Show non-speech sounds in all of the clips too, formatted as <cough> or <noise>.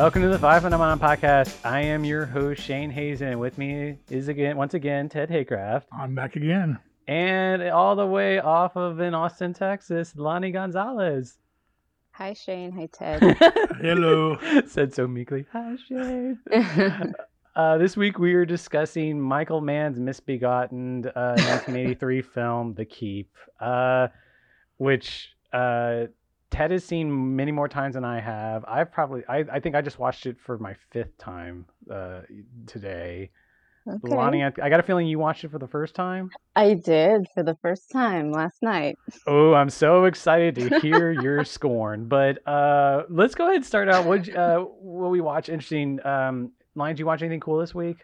Welcome to the Five Phenomenon Podcast. I am your host Shane Hazen. And with me is again, once again, Ted Haycraft, I'm back again. and all the way off of in Austin, Texas, Lonnie Gonzalez. Hi, Shane. Hi, Ted. <laughs> Hello. Said so meekly. Hi, Shane. <laughs> Uh, this week we are discussing Michael Mann's misbegotten uh, 1983 <laughs> film, The Keep, uh, which uh, Ted has seen many more times than I have. I've probably, I, I think I just watched it for my fifth time uh, today. okay. Lonnie, I, I got a feeling you watched it for the first time. I did for the first time last night. Oh, I'm so excited to hear your <laughs> scorn. But uh, let's go ahead and start out. What uh, what we watch? Interesting. Um, Lion, did you watch anything cool this week?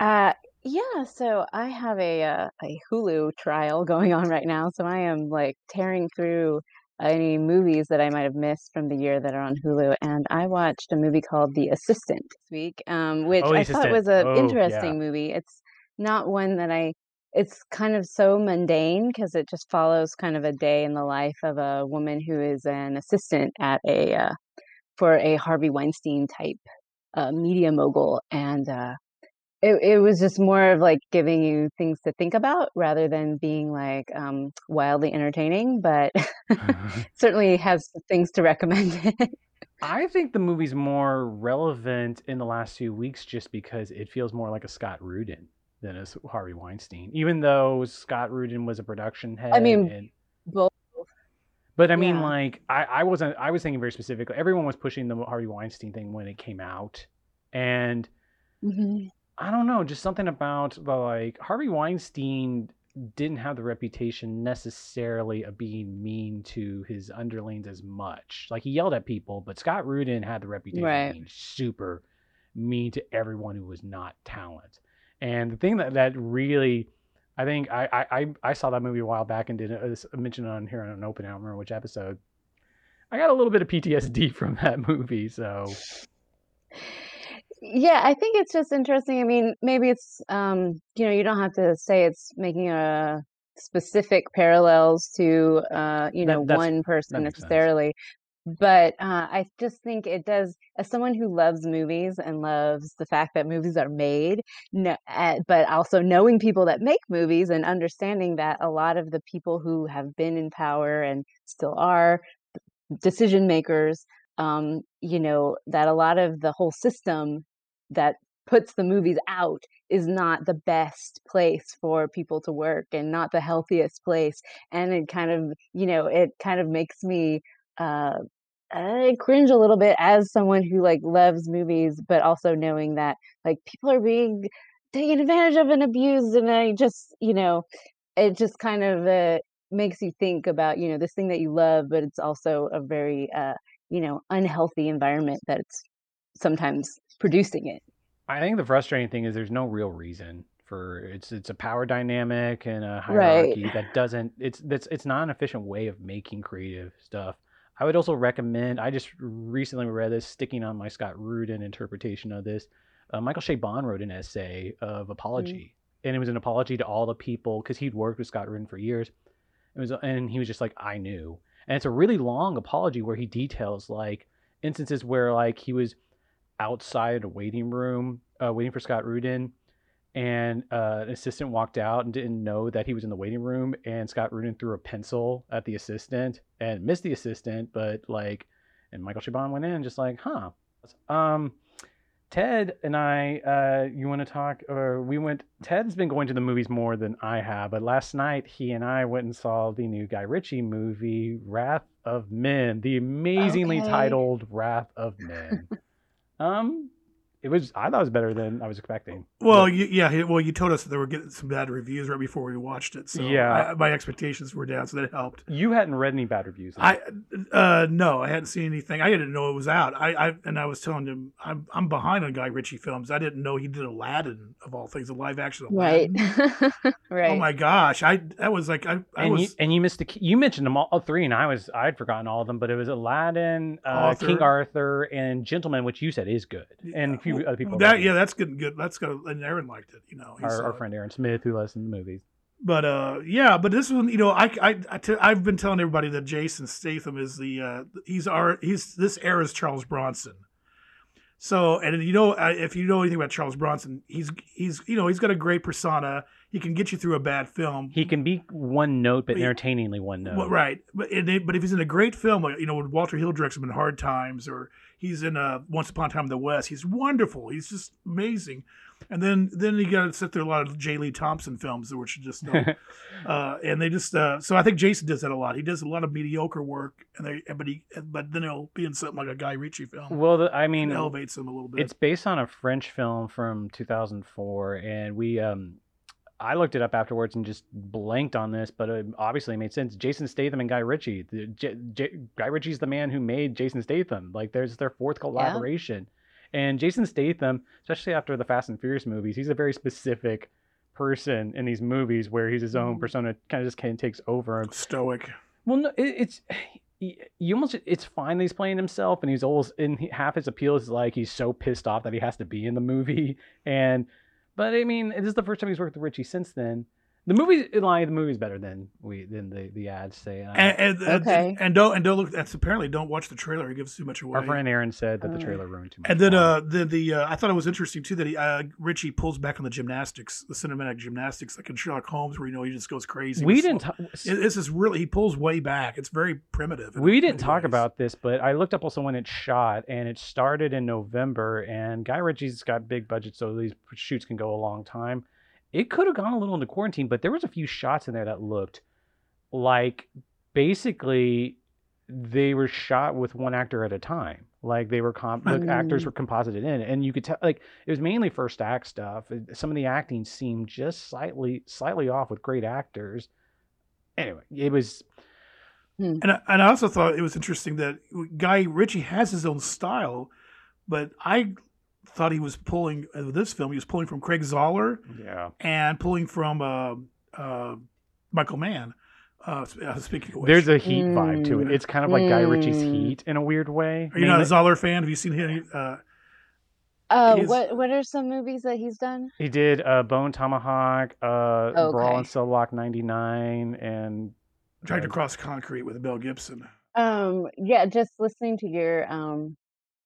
Uh, yeah, so I have a uh, a Hulu trial <laughs> going on right now, so I am like tearing through any movies that I might have missed from the year that are on Hulu, and I watched a movie called The Assistant this week, um, which Oh, I thought was an Oh, interesting movie. It's not one that I. It's kind of so mundane because it just follows kind of a day in the life of a woman who is an assistant at a uh, for a Harvey Weinstein type uh, media mogul, and uh, it it was just more of like giving you things to think about rather than being like um, wildly entertaining. But <laughs> <laughs> certainly has things to recommend. It. I think the movie's more relevant in the last few weeks just because it feels more like a Scott Rudin than a Harvey Weinstein. Even though Scott Rudin was a production head. I mean, and, Both. but I mean, yeah. like, I, I wasn't. I was thinking very specifically. Everyone was pushing the Harvey Weinstein thing when it came out, and Mhm. I don't know, just something about the like Harvey Weinstein didn't have the reputation necessarily of being mean to his underlings as much. Like he yelled at people, but Scott Rudin had the reputation Right. of being super mean to everyone who was not talent. And the thing that that really I think I I, I- saw that movie a while back and did a, a mention on here on an open. I don't remember which episode. I got a little bit of PTSD <laughs> from that movie, so Yeah, I think it's just interesting. I mean, maybe it's um, you know, you don't have to say it's making a specific parallels to uh, you know, that's- one person makes sense. necessarily. But uh, I just think it does, as someone who loves movies and loves the fact that movies are made, no, uh, but also knowing people that make movies and understanding that a lot of the people who have been in power and still are decision makers, um, you know, that a lot of the whole system that puts the movies out is not the best place for people to work and not the healthiest place and it kind of you know it kind of makes me uh I cringe a little bit as someone who like loves movies but also knowing that like people are being taken advantage of and abused and I just you know it just kind of uh, makes you think about you know this thing that you love but it's also a very uh you know unhealthy environment that's sometimes producing it I think the frustrating thing is there's no real reason for it's it's a power dynamic and a Right. hierarchy that doesn't it's that's it's not an efficient way of making creative stuff. I would also recommend I just recently read this sticking on my Scott Rudin interpretation of this. Uh, Michael Chabon wrote an essay of apology, and it was an apology to all the people because he'd worked with Scott Rudin for years. It was and he was just like I knew, and it's a really long apology where he details like instances where like he was outside a waiting room uh, waiting for Scott Rudin, and uh, an assistant walked out and didn't know that he was in the waiting room, and Scott Rudin threw a pencil at the assistant and missed the assistant, but like, and Michael Chabon went in just like, huh, um. Ted and I, uh, you want to talk, or we went. Ted's been going to the movies more than I have, but last night he and I went and saw the new Guy Ritchie movie, Wrath of Men, the amazingly Okay. titled Wrath of Men. <laughs> um, it was. I thought it was better than I was expecting. Well, But- you, yeah, well, you told us that they were getting some bad reviews right before we watched it. So Yeah. I, my expectations were down, so that helped. you hadn't read any bad reviews. I, uh, no, I hadn't seen anything. I didn't know it was out. I, I and I was telling him I'm, I'm behind on Guy Ritchie films. I didn't know he did Aladdin of all things, a live action right Aladdin. right <laughs> right. Oh my gosh, I that was like I, I and was you and you missed the key- you mentioned them all, all three, and I was I'd forgotten all of them, but it was Aladdin, uh, King Arthur. Arthur, and Gentleman, which you said is good, and a few other people. that yeah, that's good. Good. That's good. And Aaron liked it. You know, our, our friend Aaron Smith who listens to movies. But uh, yeah, but this one, you know, I I, I t- I've been telling everybody that Jason Statham is the uh, he's our he's this era's Charles Bronson. So, and you know, uh, if you know anything about Charles Bronson, he's he's you know he's got a great persona. He can get you through a bad film. He can be one note, but But entertainingly one note. Well, right, but but if he's in a great film, like you know, when Walter Hill directs him in Hard Times, or he's in uh, Once Upon a Time in the West, he's wonderful. He's just amazing. And then then you got to sit through a lot of J. Lee Thompson films, which are just <laughs> uh, and they just uh, so I think Jason does that a lot. He does a lot of mediocre work, and they but he but then he'll be in something like a Guy Ritchie film. well, the, I mean, elevates him a little bit. It's based on a French film from 2004, and we um, I looked it up afterwards and just blanked on this, but it obviously made sense. Jason Statham and Guy Ritchie. The, J, J, Guy Ritchie's the man who made Jason Statham. Like, there's their fourth collaboration, and Jason Statham, especially after the Fast and Furious movies, he's a very specific person in these movies where he's his own Mhm. persona, kind of just kind of takes over. him. stoic. Well, no, it, it's y- you almost it's fine that he's playing himself, and he's always in half his appeal is like he's so pissed off that he has to be in the movie, <laughs> and but I mean, it is the first time he's worked with Ritchie since then. The movie, in line, the movie's better than we than the the ads say. And And, and, Okay. and, and don't and don't look. That's apparently don't watch the trailer. It gives too much away. our friend Aaron said that the trailer ruined too much. And then for uh, the the uh, I thought it was interesting too that he uh, Ritchie pulls back on the gymnastics, the cinematic gymnastics, like in Sherlock Holmes, where you know he just goes crazy. we didn't. slow- ta- It- This is really he pulls way back. It's very primitive. we didn't talk ways. about this, but I looked up also when it shot, and it started in November. And Guy Ritchie's got big budget, so these shoots can go a long time. It could have gone a little into quarantine, but there was a few shots in there that looked like basically they were shot with one actor at a time. Like they were comp- the actors Mm. were composited in, and you could tell like it was mainly first act stuff. Some of the acting seemed just slightly slightly off with great actors. Anyway, it was And I, and I also thought it was interesting that Guy Ritchie has his own style, but I thought he was pulling uh, this film. He was pulling from Craig Zahler yeah. and pulling from uh, uh, Michael Mann. Uh, uh, speaking of which, There's a heat vibe to it. Mm. It's kind of like Guy Ritchie's Mm. Heat in a weird way. are you not a Mainly- Zahler fan? Have you seen him? Uh, Uh, He's- what what are some movies that he's done? He did uh, Bone Tomahawk, uh, Brawl Okay. and Cell Block 99, and Dragged uh, Across Concrete with Mel Gibson. Um, yeah, just listening to your um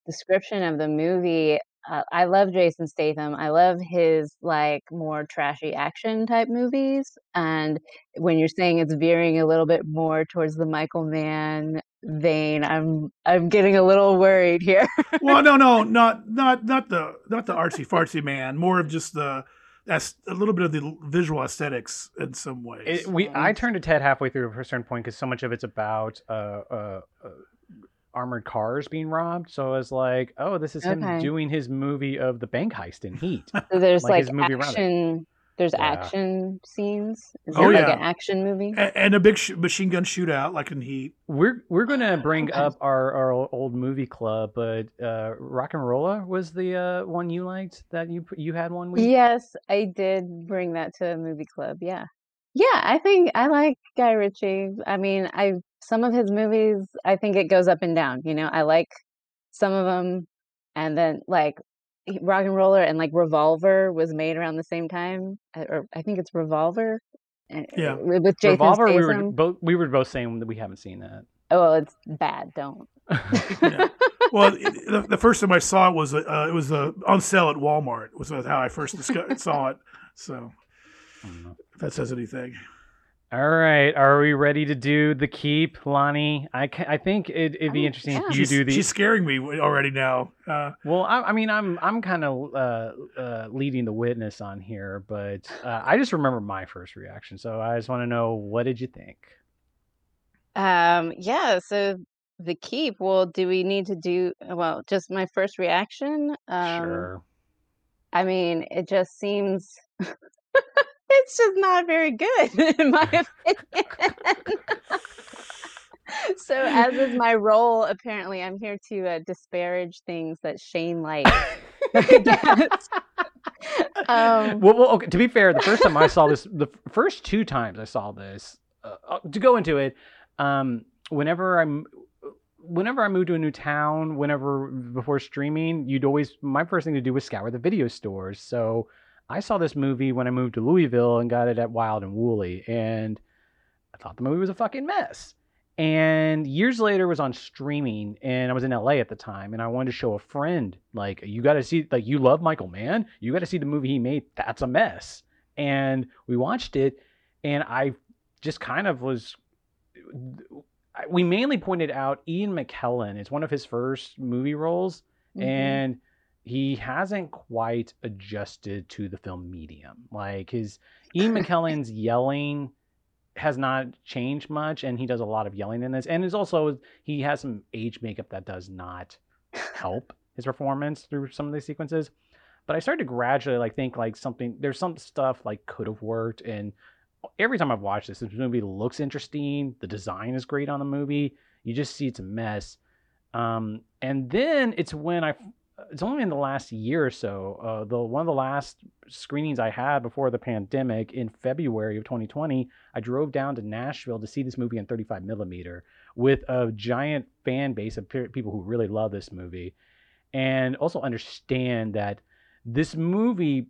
description of the movie, uh, I love Jason Statham. I love his like more trashy action type movies. And when you're saying it's veering a little bit more towards the Michael Mann vein, I'm I'm getting a little worried here. well, no, no, <laughs> not not not the not the artsy fartsy man. More of just the that's a little bit of the visual aesthetics in some ways. It, we I turned to Ted halfway through a certain point because so much of it's about uh, uh, uh, armored cars being robbed. So I was like, oh, this is him doing his movie of the bank heist in Heat. So there's Like like, his movie action. There's Yeah. action scenes. Is Oh, it like yeah. an action movie? A- and a big sh- machine gun shootout like in Heat. we're we're gonna <gasps> bring up our, our old movie club, but uh, RocknRolla was the uh, one you liked that you you had one with. Yes, I did bring that to a movie club. Yeah. Yeah, I think I like Guy Ritchie. I mean, I some of his movies, I think it goes up and down, you know. I like some of them and then like RocknRolla and like Revolver was made around the same time uh, or I think it's Revolver. uh, Yeah. With with Jason Revolver, we were both we were both saying that we haven't seen that. Oh, well, it's bad. Don't. <laughs> Yeah. Well, it- the, the first time I saw it was uh, it was uh, on sale at Walmart. Was how I first discovered, saw it. So I don't know. If that says anything. All right, are we ready to do the keep, Lonnie? I ca I think it, it'd be Oh, interesting yeah. if you she's, do the. she's scaring me already now. Uh, Well, I, I mean, I'm I'm kind of uh, uh, leading the witness on here, but uh, I just remember my first reaction, so I just want to know what did you think? Um, yeah, so the keep, well, do we need to do well, just my first reaction? Um sure. I mean, it just seems <laughs> it's just not very good <laughs> in my <laughs> opinion. <laughs> So, as is my role, apparently, I'm here to uh, disparage things that Shane likes. Um, well, well, okay. To be fair, the first time I saw this, the first two times I saw this, uh, uh, to go into it, um, whenever I'm, whenever I moved to a new town, whenever before streaming, you'd always my first thing to do was scour the video stores. So I saw this movie when I moved to Louisville and got it at Wild and Woolly, and I thought the movie was a fucking mess. And years later, it was on streaming, and I was in LA at the time, and I wanted to show a friend, like, you got to see, like, you love Michael Mann, you got to see the movie he made. That's a mess. And we watched it, and I just kind of was. We mainly pointed out Ian McKellen. It's one of his first movie roles, Mhm. and he hasn't quite adjusted to the film medium. Like his Ian McKellen's <laughs> yelling has not changed much, and he does a lot of yelling in this. And it's also he has some age makeup that does not help his performance through some of these sequences. But I started to gradually like think like something there's some stuff like could have worked and every time I've watched this, this movie looks interesting. The design is great on the movie. You just see it's a mess. Um, and then it's when I, it's only in the last year or so. Uh, the one of the last screenings I had before the pandemic in February of 2020, I drove down to Nashville to see this movie in 35 millimeter with a giant fan base of people who really love this movie, and also understand that this movie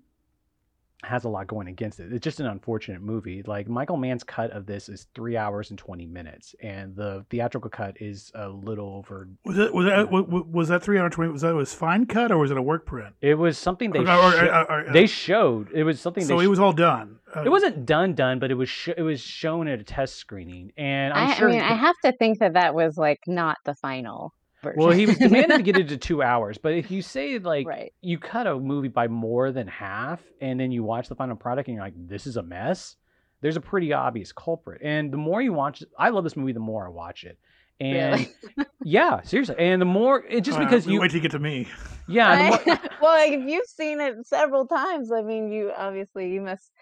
has a lot going against it. It's just an unfortunate movie. Like Michael Mann's cut of this is three hours and twenty minutes, and the theatrical cut is a little over. Was that was that wa- wa- was that three hundred twenty? Was that his fine cut or was it a work print? It was something they Or- or- sho- or- or- they showed. It was something. so they it sh- was all done. Uh, It wasn't done done, but it was sh- it was shown at a test screening, and I'm I, sure. I mean, I have to think that that was like not the final version. well, he was demanded to get <laughs> it to two hours, but if you say like right. you cut a movie by more than half and then you watch the final product and you're like this is a mess there's a pretty obvious culprit and the more you watch i love this movie the more i watch it and Really? <laughs> yeah seriously and the more it just uh, because you wait to get to me. yeah the more, <laughs> well, like, if you've seen it several times, I mean, you obviously you must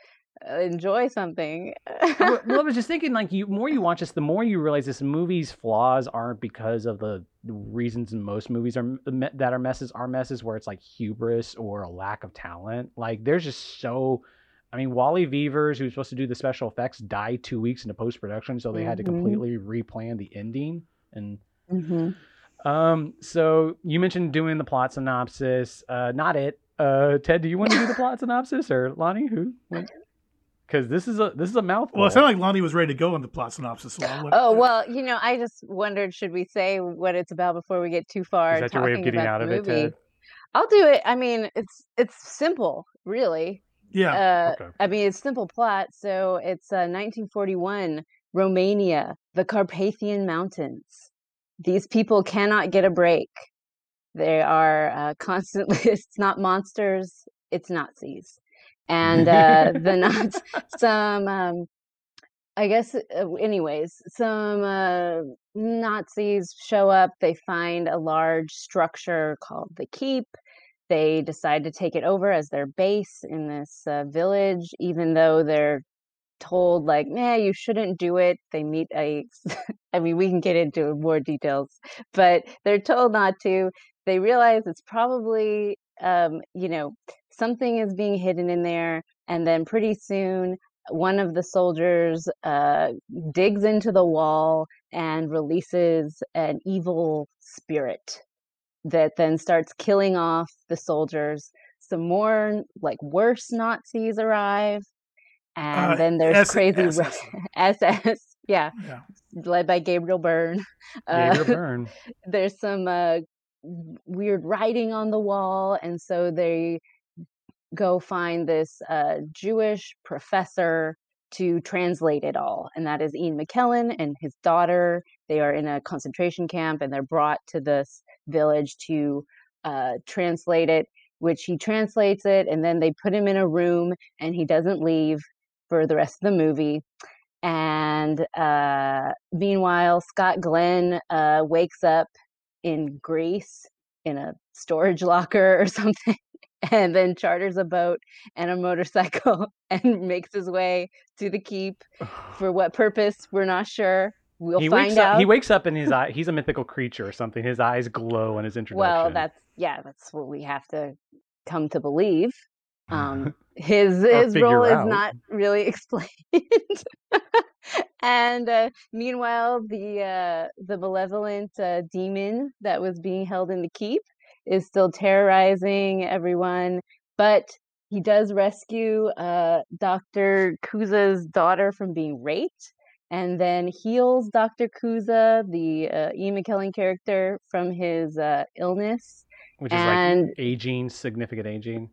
enjoy something. well, I <laughs> was just thinking, like, you more you watch this, the more you realize this movie's flaws aren't because of the reasons most movies are that are messes are messes where it's like hubris or a lack of talent. Like, there's just so. I mean, Wally Veevers, who's supposed to do the special effects, died two weeks into post production, so they had to Mhm. completely replan the ending. And Mhm. um, so you mentioned doing the plot synopsis. Uh, not it. Uh, Ted, do you want to do the plot synopsis or Lonnie? Who? Because this is a this is a mouthful. Well, it sounded like Lonnie was ready to go on the plot synopsis. So I'll Oh well, you know, I just wondered, should we say what it's about before we get too far? Is that your way of talking getting about out the of it, movie? Ted? I'll do it. I mean, it's it's simple, really. yeah. Uh, Okay. I mean, it's simple plot. So it's uh, 1941, Romania, the Carpathian Mountains. These people cannot get a break. They are uh, <laughs> constantly. It's not monsters. It's Nazis, and <laughs> uh, the Nazis. <laughs> Some, um, I guess. Uh, anyways, some uh, Nazis show up. They find a large structure called the Keep they decide to take it over as their base in this uh, village, even though they're told like, "Nah, you shouldn't do it." They meet a, <laughs> I mean, we can get into more details, but they're told not to. They realize it's probably, um, you know, something is being hidden in there, and then pretty soon. One of the soldiers uh, digs into the wall and releases an evil spirit that then starts killing off the soldiers. Some more like worse Nazis arrive, and Uh, then there's S- crazy SS. <laughs> SS, yeah, Yeah. led by Gabriel Byrne. Gabriel Uh, <laughs> Byrne. there's some uh, weird writing on the wall, and so they go find this uh, Jewish professor to translate it all, and that is Ian McKellen and his daughter. They are in a concentration camp, and they're brought to this village to uh, translate it. Which he translates it, and then they put him in a room, and he doesn't leave for the rest of the movie. And uh, meanwhile, Scott Glenn uh, wakes up in Greece in a storage <laughs> locker or something, and then charters a boat and a motorcycle <laughs> and makes his way to the keep. <sighs> For what purpose, we're not sure. We'll he find wakes out. up. He wakes up and his <laughs> eye. He's a mythical creature or something. His eyes glow in his introduction. well, that's yeah, that's what we have to come to believe. Um, <laughs> his his role is not really explained. and uh, meanwhile, the uh, the malevolent uh, demon that was being held in the keep is still terrorizing everyone. But he does rescue uh, Doctor Cuza's daughter from being raped, and then heals Dr. Cuza, the uh, Ian McKellen character, from his uh, illness. Which is And- like aging, significant aging.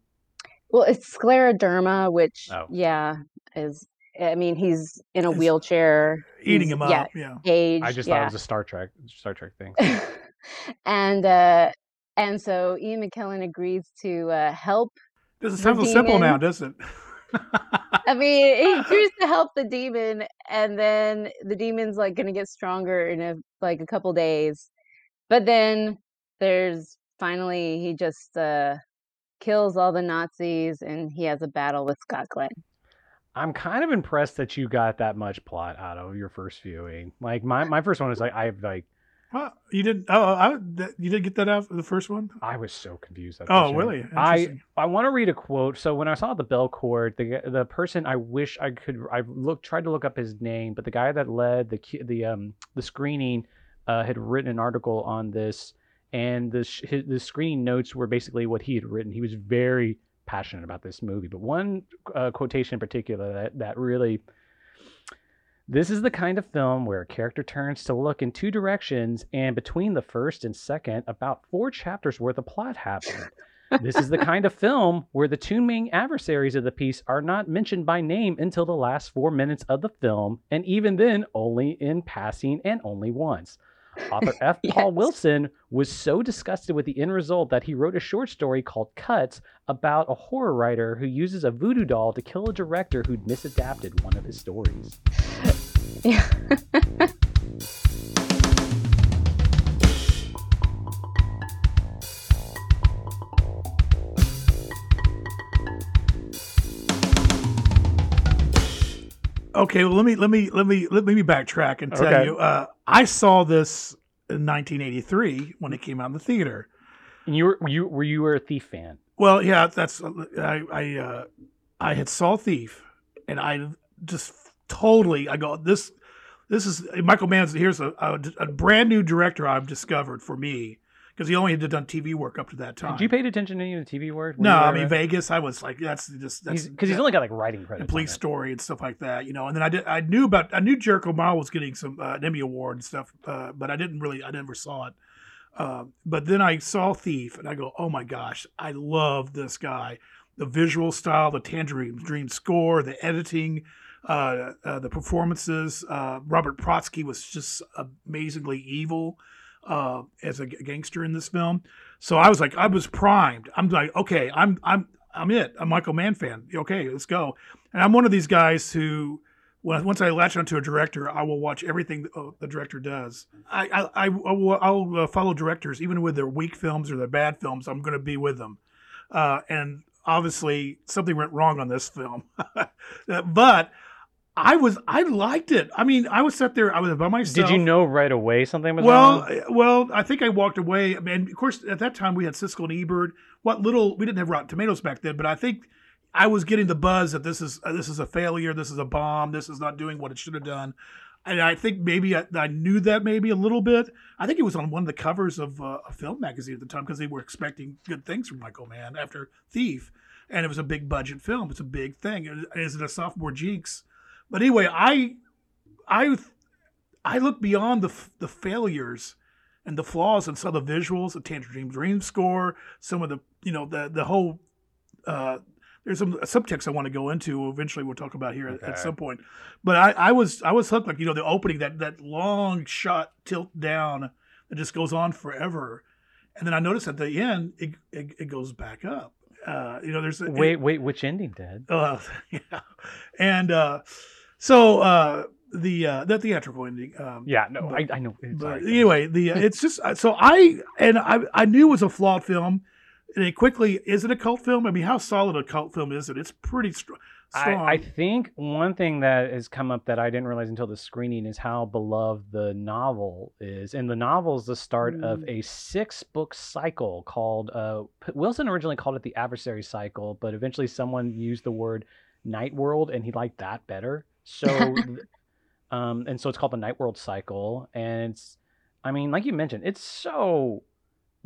Well, it's scleroderma, which Oh. yeah is. I mean, he's in a It's wheelchair. Eating he's- him Yeah, up. Yeah. I aged. just thought yeah. it was a Star Trek Star Trek thing. <laughs> and uh, and so Ian McKellen agrees to uh, help. Doesn't The sound so simple now, demon. does it? I mean, <laughs> he <laughs> agrees to help the demon, and then the demon's like going to get stronger in a like a couple days. But then there's finally he just uh, kills all the Nazis, and he has a battle with Scott Glenn. I'm kind of impressed that you got that much plot out of your first viewing. Like my, my first one is like I have like Well, you didn't. Oh, I, that, you didn't get that out the first one. I was so confused. Oh, really? I I want to read a quote. So when I saw the Belcourt, the the person I wish I could I looked tried to look up his name, but the guy that led the the um the screening uh, had written an article on this, and the his, the screening notes were basically what he had written. He was very passionate about this movie, but one uh, quotation in particular that that really. This is the kind of film where a character turns to look in two directions, and between the first and second, about four chapters worth of plot happen. this is the <laughs> kind of film where the two main adversaries of the piece are not mentioned by name until the last four minutes of the film, and even then, only in passing and only once. Author F. <laughs> Paul Wilson was so disgusted with the end result that he wrote a short story called Cuts about a horror writer who uses a voodoo doll to kill a director who'd misadapted one of his stories. Yeah. <laughs> Okay, well let me let me let me let me backtrack and tell Okay. you. Uh, I saw this in 1983 when it came out in the theater. And you were you were you were a thief fan? Well, yeah, that's I I uh, I had saw Thief, and I just totally I go this this is Michael Mann's. Here's a, a, a brand new director I've discovered for me because he only had done TV work up to that time. Did you pay attention to any of the TV work? no, I mean Vegas. I was like, that's just that's because he's, only got like writing credits. police story and stuff like that, you know. And then I did, I knew about, I knew Jericho Mile was getting some uh, an Emmy award and stuff, uh, but I didn't really, I never saw it. Uh, but then I saw Thief, and I go, oh my gosh, I love this guy. The visual style, the Tangerine Dream score, the editing, uh, uh, the performances. Uh, Robert Prosky was just amazingly evil uh, as a gangster in this film. So I was like, I was primed. I'm like, okay, I'm I'm I'm it. I'm Michael Mann fan. Okay, let's go. And I'm one of these guys who, once I latch onto a director, I will watch everything uh, the director does. I I, I, will I'll follow directors even with their weak films or their bad films. I'm going to be with them. And obviously, something went wrong on this film, <laughs> but. I was I liked it. I mean, I was sat there. I was by myself. Did you know right away something was Well, wrong? well, I think I walked away. I mean, of course, at that time we had Siskel and Ebert. What little we didn't have Rotten Tomatoes back then, but I think I was getting the buzz that this is uh, this is a failure. This is a bomb. This is not doing what it should have done. And I think maybe I, I knew that maybe a little bit. I think it was on one of the covers of uh, a film magazine at the time because they were expecting good things from Michael Mann after Thief, and it was a big budget film. It's a big thing. Is it a sophomore jinx? But anyway, I I I look beyond the the failures and the flaws and saw the visuals, the Tangerine Dream score, some of the you know the the whole. Uh, there's some subtext I want to go into. Eventually, we'll talk about here at- Okay. at some point. But I, I was I was hooked. Like you know the opening that that long shot tilt down that just goes on forever, and then I noticed at the end it it, it goes back up. Uh, you know, there's a- wait, wait, which ending, Dad? uh, <laughs> yeah, and uh, so uh, the uh, the theatrical ending. Um, Yeah, no, but- I, I know. but alright. anyway, the <laughs> it's just so I and I I knew it was a flawed film. And it quickly is it a cult film? I mean, how solid a cult film is it? It's pretty str- strong. I, I think one thing that has come up that I didn't realize until the screening is how beloved the novel is. And the novel is the start of Mm. a six book cycle called, uh, Wilson originally called it the Adversary Cycle, but eventually someone used the word Night World and he liked that better. So, <laughs> um, and so it's called the Night World Cycle. And it's, I mean, like you mentioned, it's so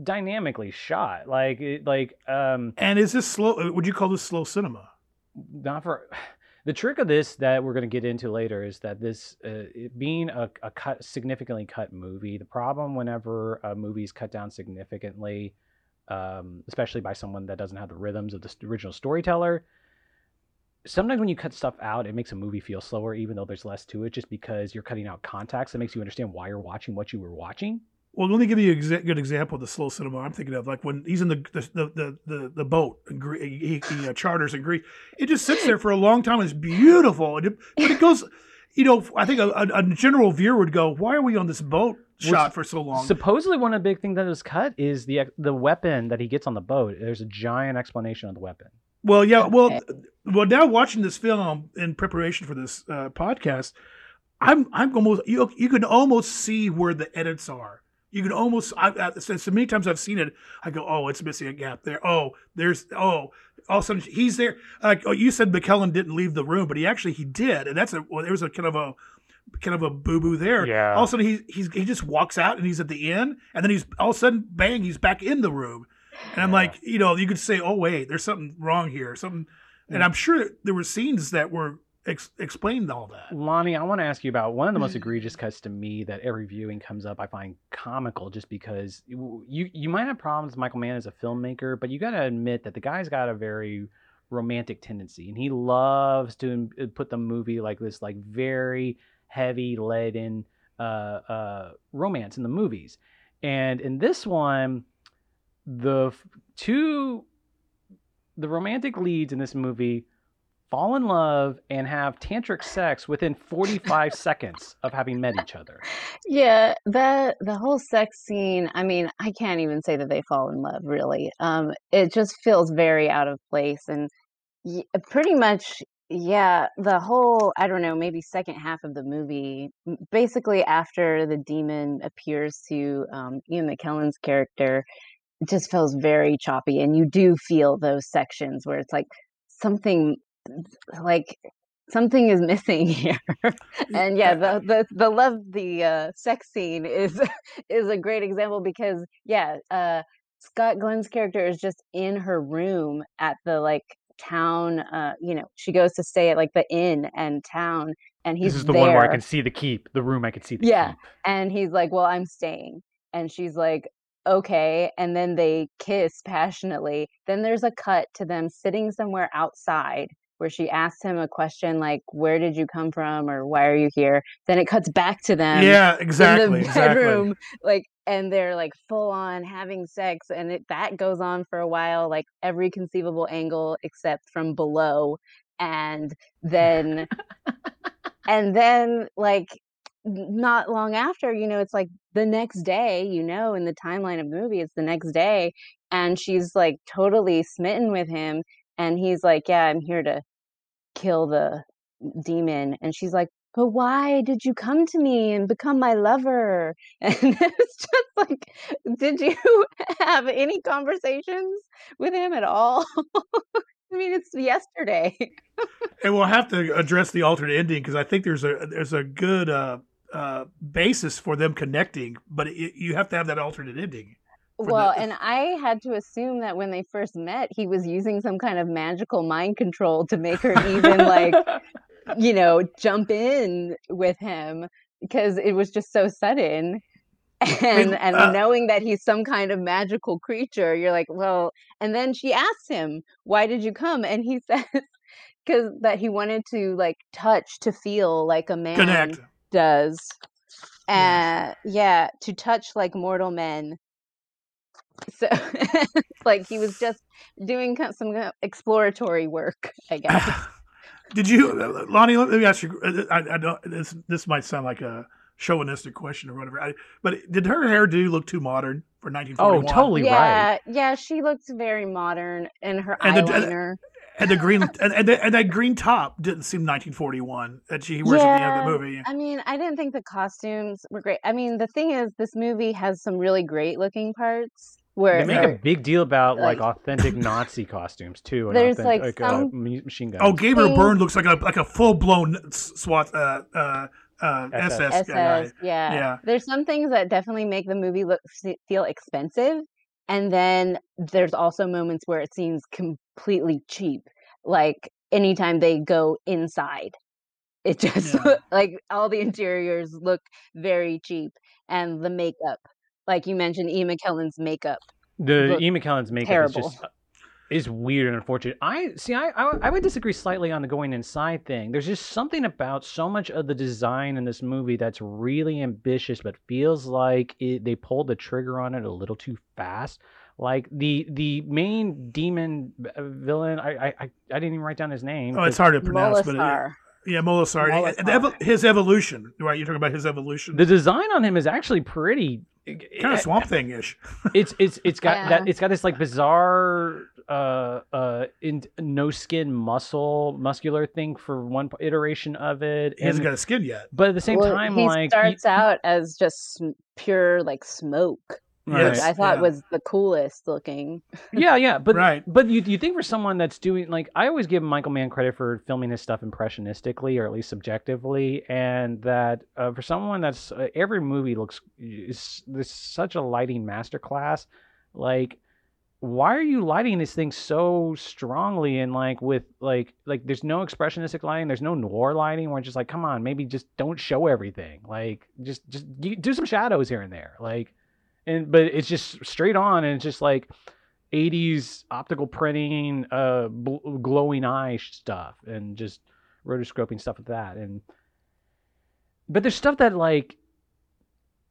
dynamically shot. Like, it, like, um, and is this slow? Would you call this slow cinema? not for <sighs> The trick of this that we're going to get into later is that this uh, it being a, a cut significantly cut movie. The problem whenever a movie is cut down significantly, um, especially by someone that doesn't have the rhythms of the original storyteller, sometimes when you cut stuff out, it makes a movie feel slower, even though there's less to it, just because you're cutting out context. It makes you understand why you're watching what you were watching. Well, let me give you a exa- good example of the slow cinema I'm thinking of. Like when he's in the the the the, the boat and Gre- he, he uh, charters in Greece, it just sits there for a long time. It's beautiful, and it, but it goes. You know, I think a, a, a general viewer would go, "Why are we on this boat shot for so long?" Supposedly, one of the big things that was cut is the the weapon that he gets on the boat. There's a giant explanation of the weapon. Well, yeah. Well, Okay. well. Now watching this film in preparation for this uh, podcast, I'm I'm almost you you can almost see where the edits are. You can almost I, I, so so many times I've seen it. I go, oh, it's missing a gap there. Oh, there's oh, all of a sudden he's there. Like oh, you said, McKellen didn't leave the room, but he actually he did, and that's a well, there was a kind of a kind of a boo boo there. Yeah. All of a sudden he he's he just walks out and he's at the end, and then he's all of a sudden bang, he's back in the room. And I'm Yeah. like, you know, you could say, oh wait, there's something wrong here, something. And I'm sure there were scenes that were ex- explained all that. Lonnie, I want to ask you about one of the most Mm-hmm. egregious cuts to me that every viewing comes up. I find comical just because you you, you might have problems with Michael Mann as a filmmaker, but you got to admit that the guy's got a very romantic tendency, and he loves to uh, put the movie like this, like very heavy leaden uh, uh, romance in the movies. And in this one, the two the romantic leads in this movie fall in love and have tantric sex within 45 <laughs> seconds of having met each other. Yeah, that the whole sex scene, I mean, I can't even say that they fall in love, really. Um, it just feels very out of place and pretty much, yeah, the whole, I don't know, maybe second half of the movie, basically after the demon appears to um, Ian McKellen's character, it just feels very choppy, and you do feel those sections where it's like something, like something is missing <laughs> here. and yeah, the the the love the uh, sex scene is <laughs> is a great example because yeah, uh, Scott Glenn's character is just in her room at the like town. Uh, you know, she goes to stay at like the inn and town, and he's this is the one where I can see the keep, the room I can see the Yeah. keep. and he's like, "Well, I'm staying," and she's like, "Okay," and then they kiss passionately. Then there's a cut to them sitting somewhere outside where she asks him a question like, "Where did you come from?" or "Why are you here?" Then it cuts back to them yeah, exactly in exactly, the exactly. bedroom, like, and they're like full on having sex, and it that goes on for a while, like every conceivable angle except from below, and then <laughs> and then like not long after you know it's like the next day you know in the timeline of the movie it's the next day and she's like totally smitten with him and he's like yeah i'm here to kill the demon and she's like but why did you come to me and become my lover? <laughs> And <laughs> it's just like did you <laughs> have any conversations with him at all? I mean it's yesterday. And we'll have to address the alternate ending because I think there's a there's a good uh, uh, basis for them connecting, but it, you have to have that alternate ending. for the- Well, <laughs> and I had to assume that when they first met, he was using some kind of magical mind control to make her even like, <laughs> you know, jump in with him because it was just so sudden. And and uh, knowing that he's some kind of magical creature, you're like, well, and then she asks him, "Why did you come?" And he <laughs> says, "Because that he wanted to like touch to feel like a man Connect. Does." Yeah. Uh, yeah, to touch like mortal men. So, <laughs> like he was just doing some exploratory work, I <laughs> guess. Did you, uh, Lonnie? Let me ask you. uh, I, I don't. This this might sound like a chauvinistic question or whatever. I, but did her hairdo look too modern for 1941? Oh, totally right. yeah, yeah, she looked very modern in her And the- eyeliner. And the green and and, the, and that green top didn't seem 1941 that she wears at the end of the movie. I mean, I didn't think the costumes were great. I mean, the thing is, this movie has some really great looking parts where They make a big deal about like, like- authentic <laughs> Nazi costumes too. and There's, authentic, like, uh, some- mu- machine guns. Oh, Gabriel Byrne looks like a like a full blown SWAT uh, uh, uh, SS. SS, guy. SS, yeah. Yeah. There's some things that definitely make the movie look feel expensive, and then there's also moments where it seems completely cheap. Like anytime they go inside. It just Yeah. <laughs> like all the interiors look very cheap, and the makeup, like you mentioned, Ian McKellen's makeup. The Ian McKellen's makeup terrible. is just is weird and unfortunate. I see. I, I I would disagree slightly on the going inside thing. There's just something about so much of the design in this movie that's really ambitious, but feels like it, they pulled the trigger on it a little too fast. Like the the main demon uh, villain, I I I I didn't even write down his name. Oh, it's hard to pronounce, but it, yeah, Molasar. And his evolution, right? You're talking about his evolution. The design on him is actually pretty. Kind of Swamp Thing ish. <laughs> it's it's it's got Yeah. that it's got this like bizarre uh uh in no skin muscle muscular thing for one iteration of it He hasn't and- got a skin yet. but at the same Well, time he like you- starts out as just pure like smoke, which I thought yeah. was the coolest looking. <laughs> yeah yeah but Right. but you you think for someone that's doing like i always give michael mann credit for filming his stuff impressionistically or at least subjectively and that uh, for someone that's uh, every movie looks is there's such a lighting masterclass like why are you lighting this thing so strongly and like with like like there's no expressionistic lighting there's no noir lighting where it's just like come on maybe just don't show everything like just just do some shadows here and there like and but it's just straight on and it's just like 80s optical printing uh bl- glowing eye stuff and just rotoscoping stuff with that and but there's stuff that like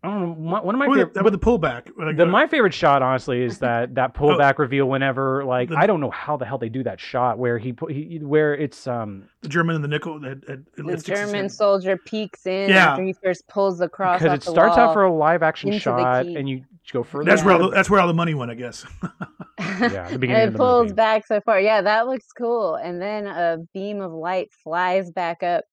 I don't know. my- One of my With favorite, the, with the pullback. Like, the, uh, my favorite shot, honestly, is <laughs> that that pullback reveal. Whenever, like, The- I don't know how the hell they do that shot where he put, he, where it's um the German and the nickel. Had, had, The it sticks his German soldier peeks in Yeah. after he first pulls the cross because it the starts wall. out for a live action shot and you go further. That's where all the- the, that's where all the money went, I guess. <laughs> Yeah, the beginning and of it the pulls movie. back so far. Yeah, that looks cool. And then a beam of light flies back up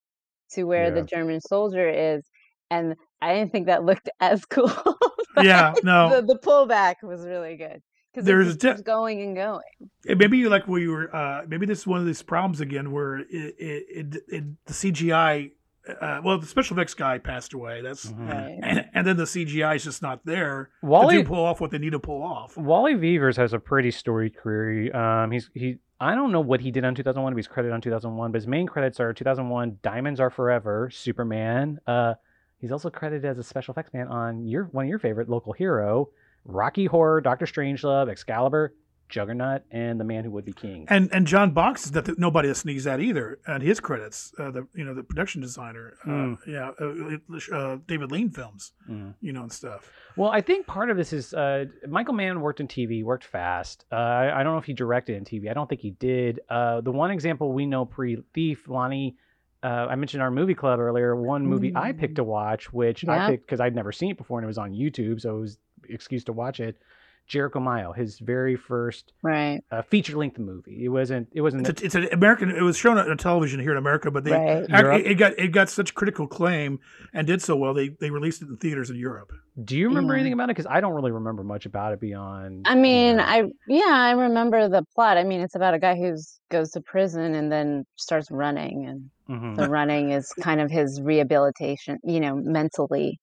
to where the German soldier is, and I didn't think that looked <laughs> as cool. <laughs> yeah, no. the, the pullback was really good because There's it just de- going and going. It maybe like we were. Uh, maybe this is one of these problems again, where it, it, it, it the CGI. Uh, well, the special effects guy passed away. That's Mhm. Right. and, and then the CGI is just not there to Wally do pull off what they need to pull off. Wally Veevers has a pretty storied career. Um, he's he. I don't know what he did on 2001. But he's credited on 2001, but his main credits are 2001, Diamonds Are Forever, Superman. Uh, he's also credited as a special effects man on your one of your favorite local hero, Rocky Horror, Doctor Strangelove, Excalibur, Juggernaut, and The Man Who Would Be King. And and John Box is that nobody to sneeze at either. And his credits, uh, the you know the production designer, uh, Hmm. yeah, uh, uh, David Lean films, Mhm. you know, and stuff. Well, I think part of this is uh, Michael Mann worked in TV, worked fast. Uh, I, don't know if he directed in TV. I don't think he did. Uh, the one example we know pre Thief, Lonnie, uh, I mentioned our movie club earlier. One movie I picked to watch, which I picked because I'd never seen it before and it was on YouTube, so it was excuse to watch it. Jericho Mile, his very first Right. uh, feature length movie. It wasn't. It wasn't. It's, a, it's an American. It was shown on television here in America, but they Right. ac- Europe? it, it got it got such critical acclaim and did so well. They they released it in theaters in Europe. do you remember Yeah. anything about it? Because I don't really remember much about it beyond. I you mean, know- I yeah, I remember the plot. I mean, it's about a guy who goes to prison and then starts running, and Mhm. the running is kind of his rehabilitation. You know, mentally.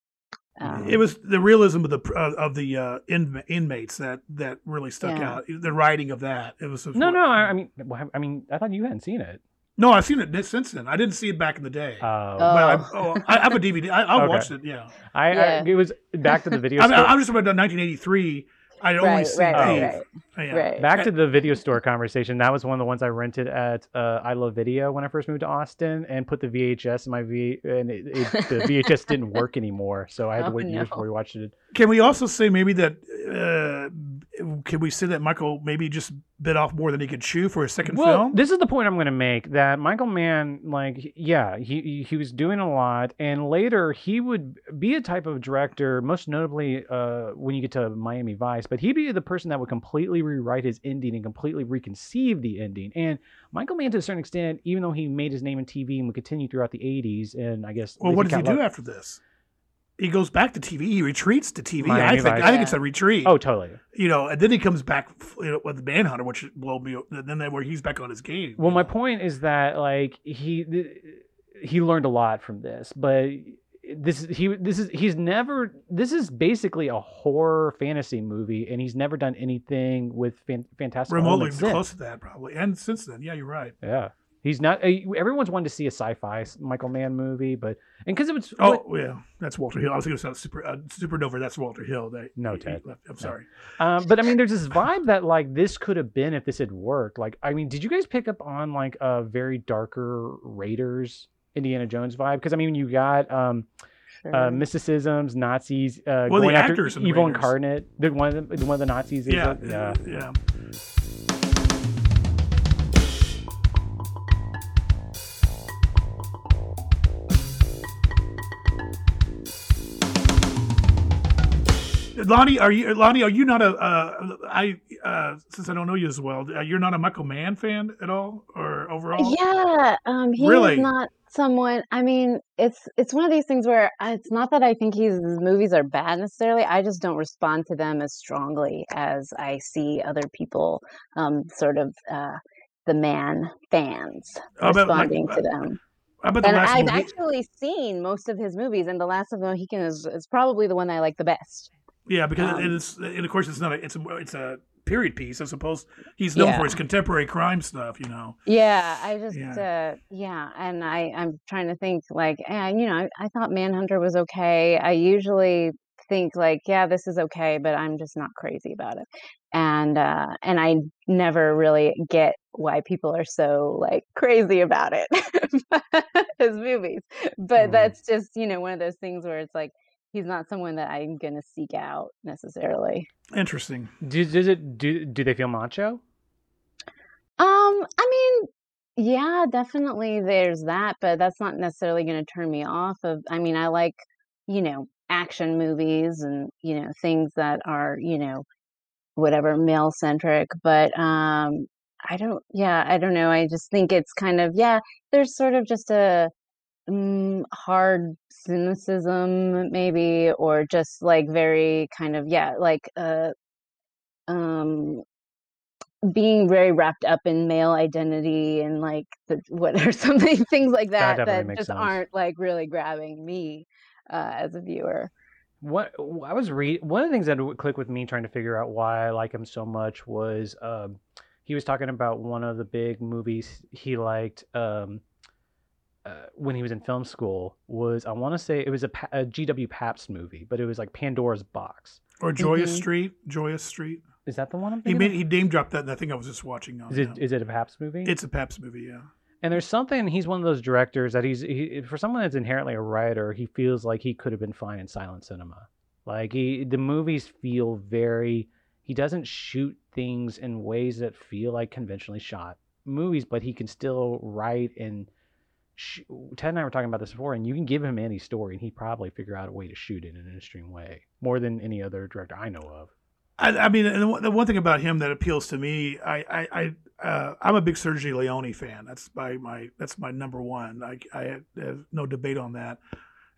Um, It was the realism of the uh, of the uh, in, inmates that that really stuck Yeah. out. The writing of that. It was No, no. I, I mean, well, I mean, I thought you hadn't seen it. no. I've seen it since then. I didn't see it back in the day. Uh, but I, Oh. oh, I have a DVD. I, I <laughs> Okay. watched it. Yeah, I, Yeah. I it was back to the video <laughs> I store. mean, I'm just about 1983. I only Right, seen right, right, Thief. right, Yeah. right. back to the video store conversation. That was one of the ones I rented at uh, I Love Video when I first moved to Austin, and put the VHS in my V, and it, it, the <laughs> VHS didn't work anymore, so I had to Oh, wait years before we watched it. Can we also say maybe that? Uh, can we say that Michael maybe just bit off more than he could chew for his second Well, film? this is the point I'm going to make that Michael Mann, like, yeah, he he- he was doing a lot, and later he would be a type of director, most notably uh, when you get to Miami Vice, but he'd be the person that would completely rewrite his ending and completely reconceive the ending. And Michael Mann, to a certain extent, even though he made his name in TV and would continue throughout the 80s, and I guess well, what does he do after this? He goes back to TV. He retreats to TV. Miami I think. Vice. I think it's a retreat. Oh, totally. you know, and then he comes back you know, with the Manhunter, which blow me. Then where he's back on his game. Well, my know. point is that like he he learned a lot from this, but this is he this is he's never this is basically a horror fantasy movie, and he's never done anything with fan, fantastic remotely close to that probably, and since then, yeah, you're right. Yeah, He's not. Uh, everyone's wanted to see a sci-fi Michael Mann movie, but and because it was oh what, yeah, that's Walter Hill. I was going to say super uh, Supernova. That's Walter Hill. They, no, Ted. I'm sorry. Um, but I mean, there's this vibe that like this could have been if this had worked. Like, I mean, did you guys pick up on like a very darker Raiders Indiana Jones vibe? Because I mean, you got um, sure. uh, mysticisms, Nazis, uh, well, going after evil incarnate. The one of the, one of the Nazis. Yeah, yeah, yeah. Lonnie, are you Lonnie? Are you not a? Uh, I uh, since I don't know you as well, uh, you're not a Michael Mann fan at all, or overall? Yeah, um, he really? is not someone. I mean, it's it's one of these things where it's not that I think his movies are bad necessarily. I just don't respond to them as strongly as I see other people, um, sort of uh, the man fans responding like, to them. and I've actually seen most of his movies, and The Last of the Mohican is, is probably the one I like the best. Yeah, because um, it's and of course it's not a it's a it's a period piece. I suppose he's known yeah. for his contemporary crime stuff. You know. Yeah, I just yeah, uh, yeah and I I'm trying to think like and you know I, I thought Manhunter was okay. I usually think like yeah this is okay, but I'm just not crazy about it. And uh and I never really get why people are so like crazy about it <laughs> his movies. But mm. that's just, you know, one of those things where it's like he's not someone that I'm gonna seek out necessarily. Interesting. Do, does it do do they feel macho? Um, I mean, yeah, definitely there's that, but that's not necessarily gonna turn me off of I mean, I like, you know, action movies and, you know, things that are, you know, whatever male centric, but um I don't yeah, I don't know. I just think it's kind of yeah, there's sort of just a mm, hard cynicism maybe or just like very kind of yeah like uh um being very wrapped up in male identity and like the, <laughs> what are some things like that that, that just sense. aren't like really grabbing me uh, as a viewer what I was read one of the things that would click with me trying to figure out why I like him so much was um, he was talking about one of the big movies he liked um, uh, when he was in film school was I want to say it was a, a, GW Pabst movie, but it was like Pandora's Box or Joyous mm-hmm. Street. Joyous Street. Is that the one? I'm he made of? he name dropped that, and I think I was just watching. On, is it yeah. is it a Pabst movie? It's a Pabst movie, yeah. And there's something. He's one of those directors that he's he, for someone that's inherently a writer. He feels like he could have been fine in silent cinema. Like he, the movies feel very. He doesn't shoot things in ways that feel like conventionally shot movies, but he can still write and Ted and I were talking about this before, and you can give him any story, and he'd probably figure out a way to shoot it in an interesting way, more than any other director I know of. I, I mean, the one thing about him that appeals to me, I, I, I uh, I'm a big Sergio Leone fan. That's my, my that's my number one. I, I have no debate on that.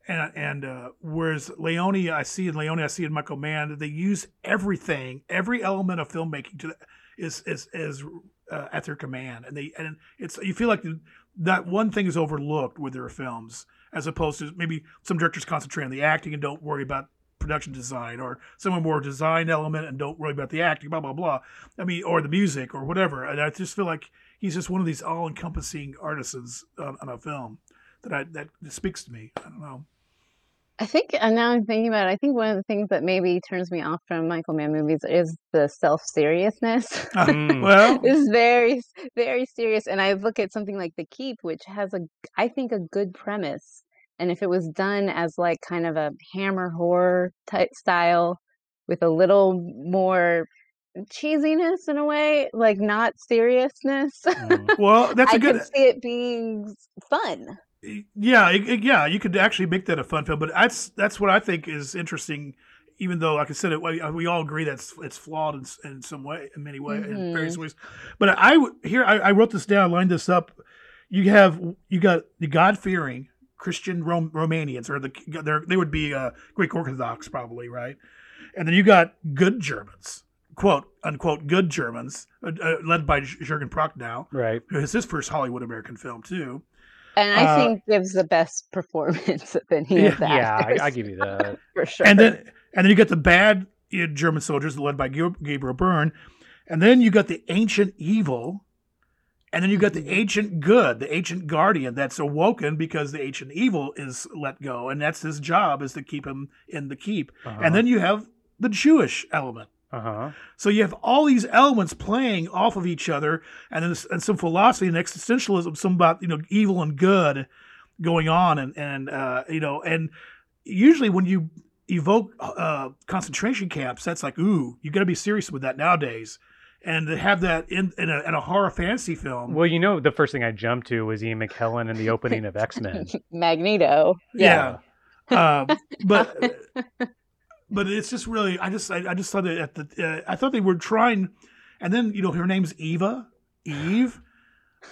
And and uh, whereas Leone, I see in Leone, I see in Michael Mann they use everything, every element of filmmaking to is is is uh, at their command, and they and it's you feel like that one thing is overlooked with their films, as opposed to maybe some directors concentrate on the acting and don't worry about production design, or some more design element and don't worry about the acting, blah blah blah. I mean, or the music or whatever. And I just feel like he's just one of these all-encompassing artisans on, on a film that I that speaks to me. I don't know. I think, and now I'm thinking about it, I think one of the things that maybe turns me off from Michael Mann movies is the self seriousness. <laughs> Mm. well, it's very, very serious. And I look at something like The Keep, which has a, I think, a good premise. And if it was done as like kind of a hammer horror type style with a little more cheesiness in a way, like not seriousness. Mm. <laughs> Well, that's a I good. I could see it being fun yeah, it, yeah, you could actually make that a fun film, but that's that's what I think is interesting. Even though, like I said, it, we all agree that it's flawed in, in some way, in many ways, mm-hmm. in various ways. But I here I, I, wrote this down, lined this up. You have you got the God fearing Christian Rom- Romanians, or the they would be uh, Greek Orthodox probably, right? And then you got good Germans, quote unquote good Germans, uh, uh, led by Jürgen Prochnow, right? Who is his first Hollywood American film too and I uh, think gives the best performance <laughs> of any yeah, of the Yeah, I, I, give you <laughs> that for sure. And then and then you get the bad German soldiers led by Gabriel Byrne, and then you got the ancient evil And then you got the ancient good, the ancient guardian that's awoken because the ancient evil is let go, and that's his job is to keep him in the keep. Uh-huh. And then you have the Jewish element. Uh huh. So you have all these elements playing off of each other, and then and some philosophy and existentialism, some about you know evil and good going on, and and uh, you know, and usually when you evoke uh, concentration camps, that's like ooh, you got to be serious with that nowadays, and to have that in in a, in a horror fantasy film. Well, you know, the first thing I jumped to was Ian McKellen in the opening of X Men. <laughs> Magneto. yeah, um, but <laughs> <laughs> but it's just really I just I, I just thought that at the uh, I thought they were trying, and then you know her name's Eva Eve,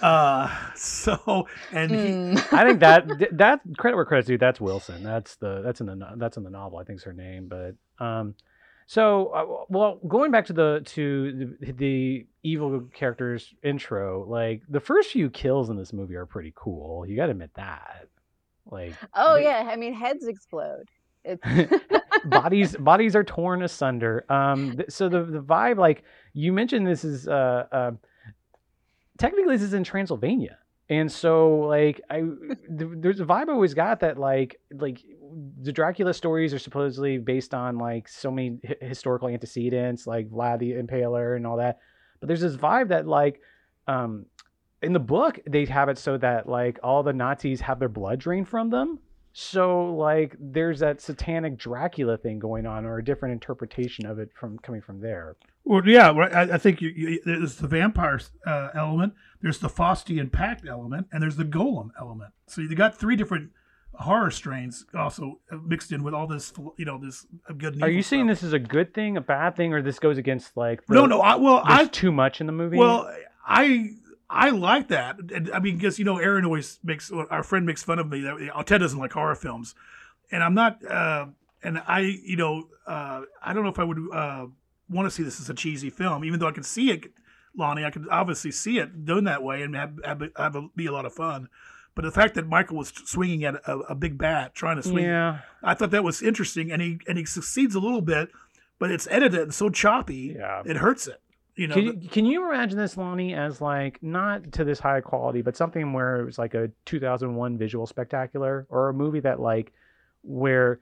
uh <laughs> so and he, Hmm. <laughs> I think that that credit where credit's due. That's Wilson. That's the that's in the that's in the novel. I think is her name. But um, so uh, well, going back to the to the, the evil character's intro, like the first few kills in this movie are pretty cool. You got to admit that. Like Oh they- yeah, I mean heads explode. It's <laughs> bodies bodies are torn asunder. Um, so the the vibe, like you mentioned, this is uh, uh technically this is in Transylvania, and so like I th- there's a vibe I always got that like like the Dracula stories are supposedly based on like so many hi- historical antecedents, like Vlad the Impaler and all that. But there's this vibe that like um in the book they have it so that like all the Nazis have their blood drained from them. So like there's that satanic Dracula thing going on, or a different interpretation of it from coming from there. well yeah right, I, I think you, you, there's the vampire uh, element, there's the Faustian Pact element, and there's the Golem element. So you got three different horror strains also uh, mixed in with all this you know this good. Are you saying stuff. this is a good thing, a bad thing, or this goes against like the, No, no. I, well, I too much in the movie? Well, I I like that. And, I mean, because you know, Aaron always makes our friend makes fun of me that you Ted doesn't like horror films, and I'm not. Uh, and I, you know, uh, I don't know if I would uh, want to see this as a cheesy film, even though I can see it, Lonnie. I could obviously see it done that way and have, have, have a, be a lot of fun. But the fact that Michael was swinging at a, a big bat, trying to swing, yeah, I thought that was interesting, and he and he succeeds a little bit, but it's edited and so choppy, Yeah. it hurts it. You know, Can you, can you imagine this, Lonnie, as like not to this high quality, but something where it was like a 2001 visual spectacular or a movie that like where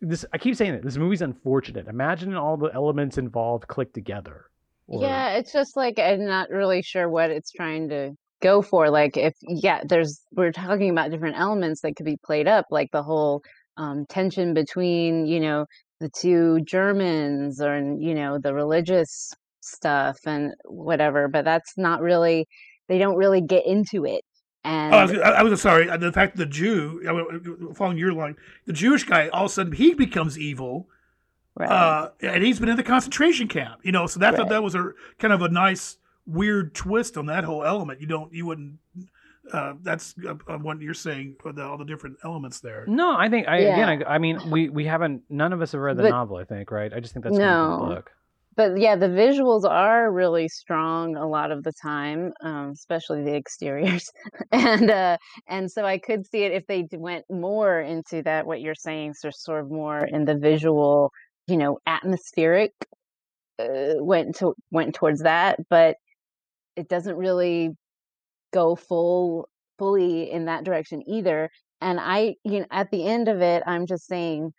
this I keep saying it. This movie's unfortunate. Imagine all the elements involved click together. Or- yeah, it's just like I'm not really sure what it's trying to go for. Like if yeah, there's we're talking about different elements that could be played up, like the whole um, tension between you know the two Germans or you know the religious stuff and whatever. But that's not really they don't really get into it. And Oh, I was, I was sorry. uh, The fact that the Jew, following your line, the Jewish guy, all of a sudden he becomes evil, right. uh, and he's been in the concentration camp. You know, so that Right. that was a kind of a nice, weird twist on that whole element. You don't, you wouldn't. Uh, that's uh, uh, what you're saying. uh, The, all the different elements there. No, I think I Yeah. again. I, I mean, we we haven't. None of us have read the But- novel. I think, right? I just think that's no. No. the book. But yeah, the visuals are really strong a lot of the time, um, especially the <laughs> exteriors, and uh, and so I could see it if they went more into that. What you're saying, so sort of more in the visual, you know, atmospheric, uh, went to went towards that, but it doesn't really go full fully in that direction either. And I, you know, at the end of it, I'm just saying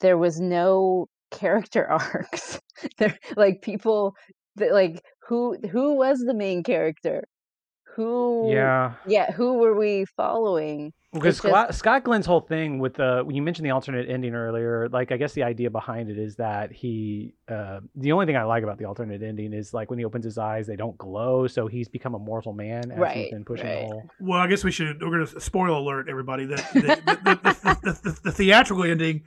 there was no character <laughs> arcs. there, like people, that, like who who was the main character? Who? Yeah, yeah. Who were we following? because just- Scott, Scott Glenn's whole thing with the when you mentioned the alternate ending earlier, like I guess the idea behind it is that he. Uh, the only thing I like about the alternate ending is like when he opens his eyes, they don't glow, so he's become a mortal man as he's Right, been pushing right. the whole. Well, I guess we should. We're going to spoil alert everybody that the, the, the, the, the, the theatrical ending.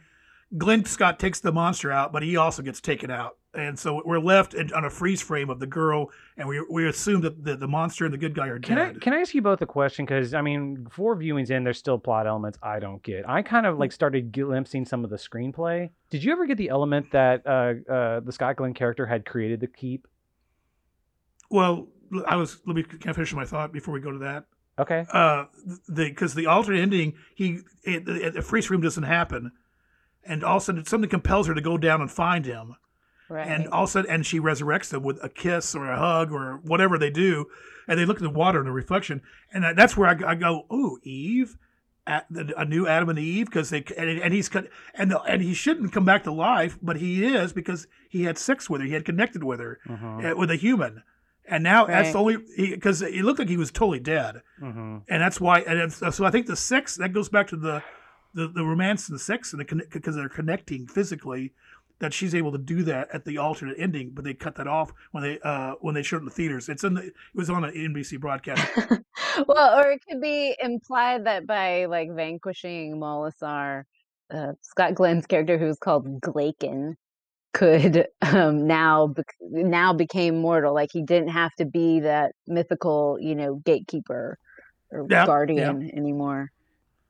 Glenn Scott takes the monster out, but he also gets taken out, and so we're left on a freeze frame of the girl, and we we assume that the, the monster and the good guy are Can I can I ask you both a question? Because I mean, four viewings in, there's still plot elements I don't get. I kind of like started glimpsing some of the screenplay. Did you ever get the element that uh, uh, the Scott Glenn character had created the keep? well, I was. Let me can I finish my thought before we go to that. Okay. uh the because the alternate ending he it, it, the freeze room doesn't happen and all of a sudden something compels her to go down and find him. Right. and all of a sudden and she resurrects them with a kiss or a hug or whatever they do. And they look at the water and the reflection, and that's where I, I go, oh, Eve, at a new Adam and Eve, because they and, and he's cut and the, and he shouldn't come back to life, but he is because he had sex with her, he had connected with her, Mhm. uh, with a human, and now that's the only because it looked like he was totally dead. Mhm. and that's why and it's, so i think the sex that goes back to the the, the romance and the sex and the because they're connecting physically that she's able to do that at the alternate ending but they cut that off when they uh when they showed it in the theaters it's in the it was on an nbc broadcast <laughs> well, or it could be implied that by like vanquishing Molasar, uh, Scott Glenn's character, who's called Glaeken, could um, now bec- now became mortal. Like he didn't have to be that mythical, you know, gatekeeper or Yeah, yeah. guardian anymore.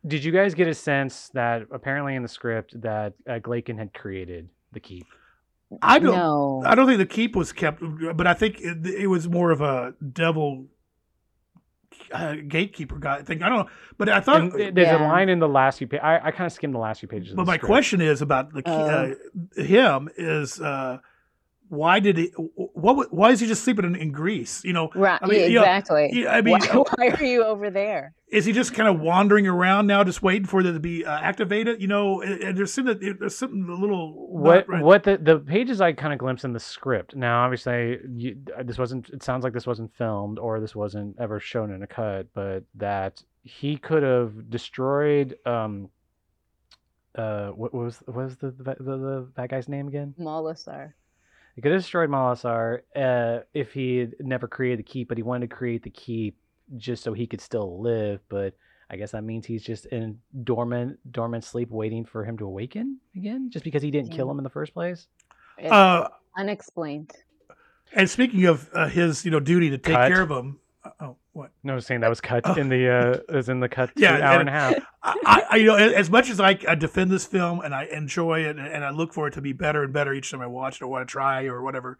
Did you guys get a sense that apparently in the script that uh, Glaeken had created the keep? i don't No, i don't think the keep was kept but i think it, it was more of a devil uh, gatekeeper guy thing i don't know but i thought And th- there's a line in the last few pages. I, I kind of skimmed the last few pages. Of But the my script. question is about the Oh. uh, him is uh, why did he? What? Why is he just sleeping in, in Greece? You know, right? I mean, you know, exactly. I mean, why, <laughs> why are you over there? is he just kind of wandering around now, just waiting for it to be uh, activated? You know, and, and there's something there's something a little what right. what the the pages I kind of glimpsed in the script. Now, obviously, you, uh, this wasn't. It sounds like this wasn't filmed or this wasn't ever shown in a cut, but that he could have destroyed. Um, uh, what was what was the the, the, the that guy's name again? Molasar. He could have destroyed Molasar uh, if he had never created the keep, but he wanted to create the keep just so he could still live. But I guess that means he's just in dormant, dormant sleep, waiting for him to awaken again, just because he didn't kill him in the first place. Uh, unexplained. and speaking of uh, his, you know, duty to take Cut. care of him. Uh, oh, what? No, I was saying that was cut Oh. in the uh, was in the cut Yeah, yeah, hour and- and a half. I, I, you know, as much as I, I defend this film and I enjoy it and I look for it to be better and better each time I watch it or want to try or whatever,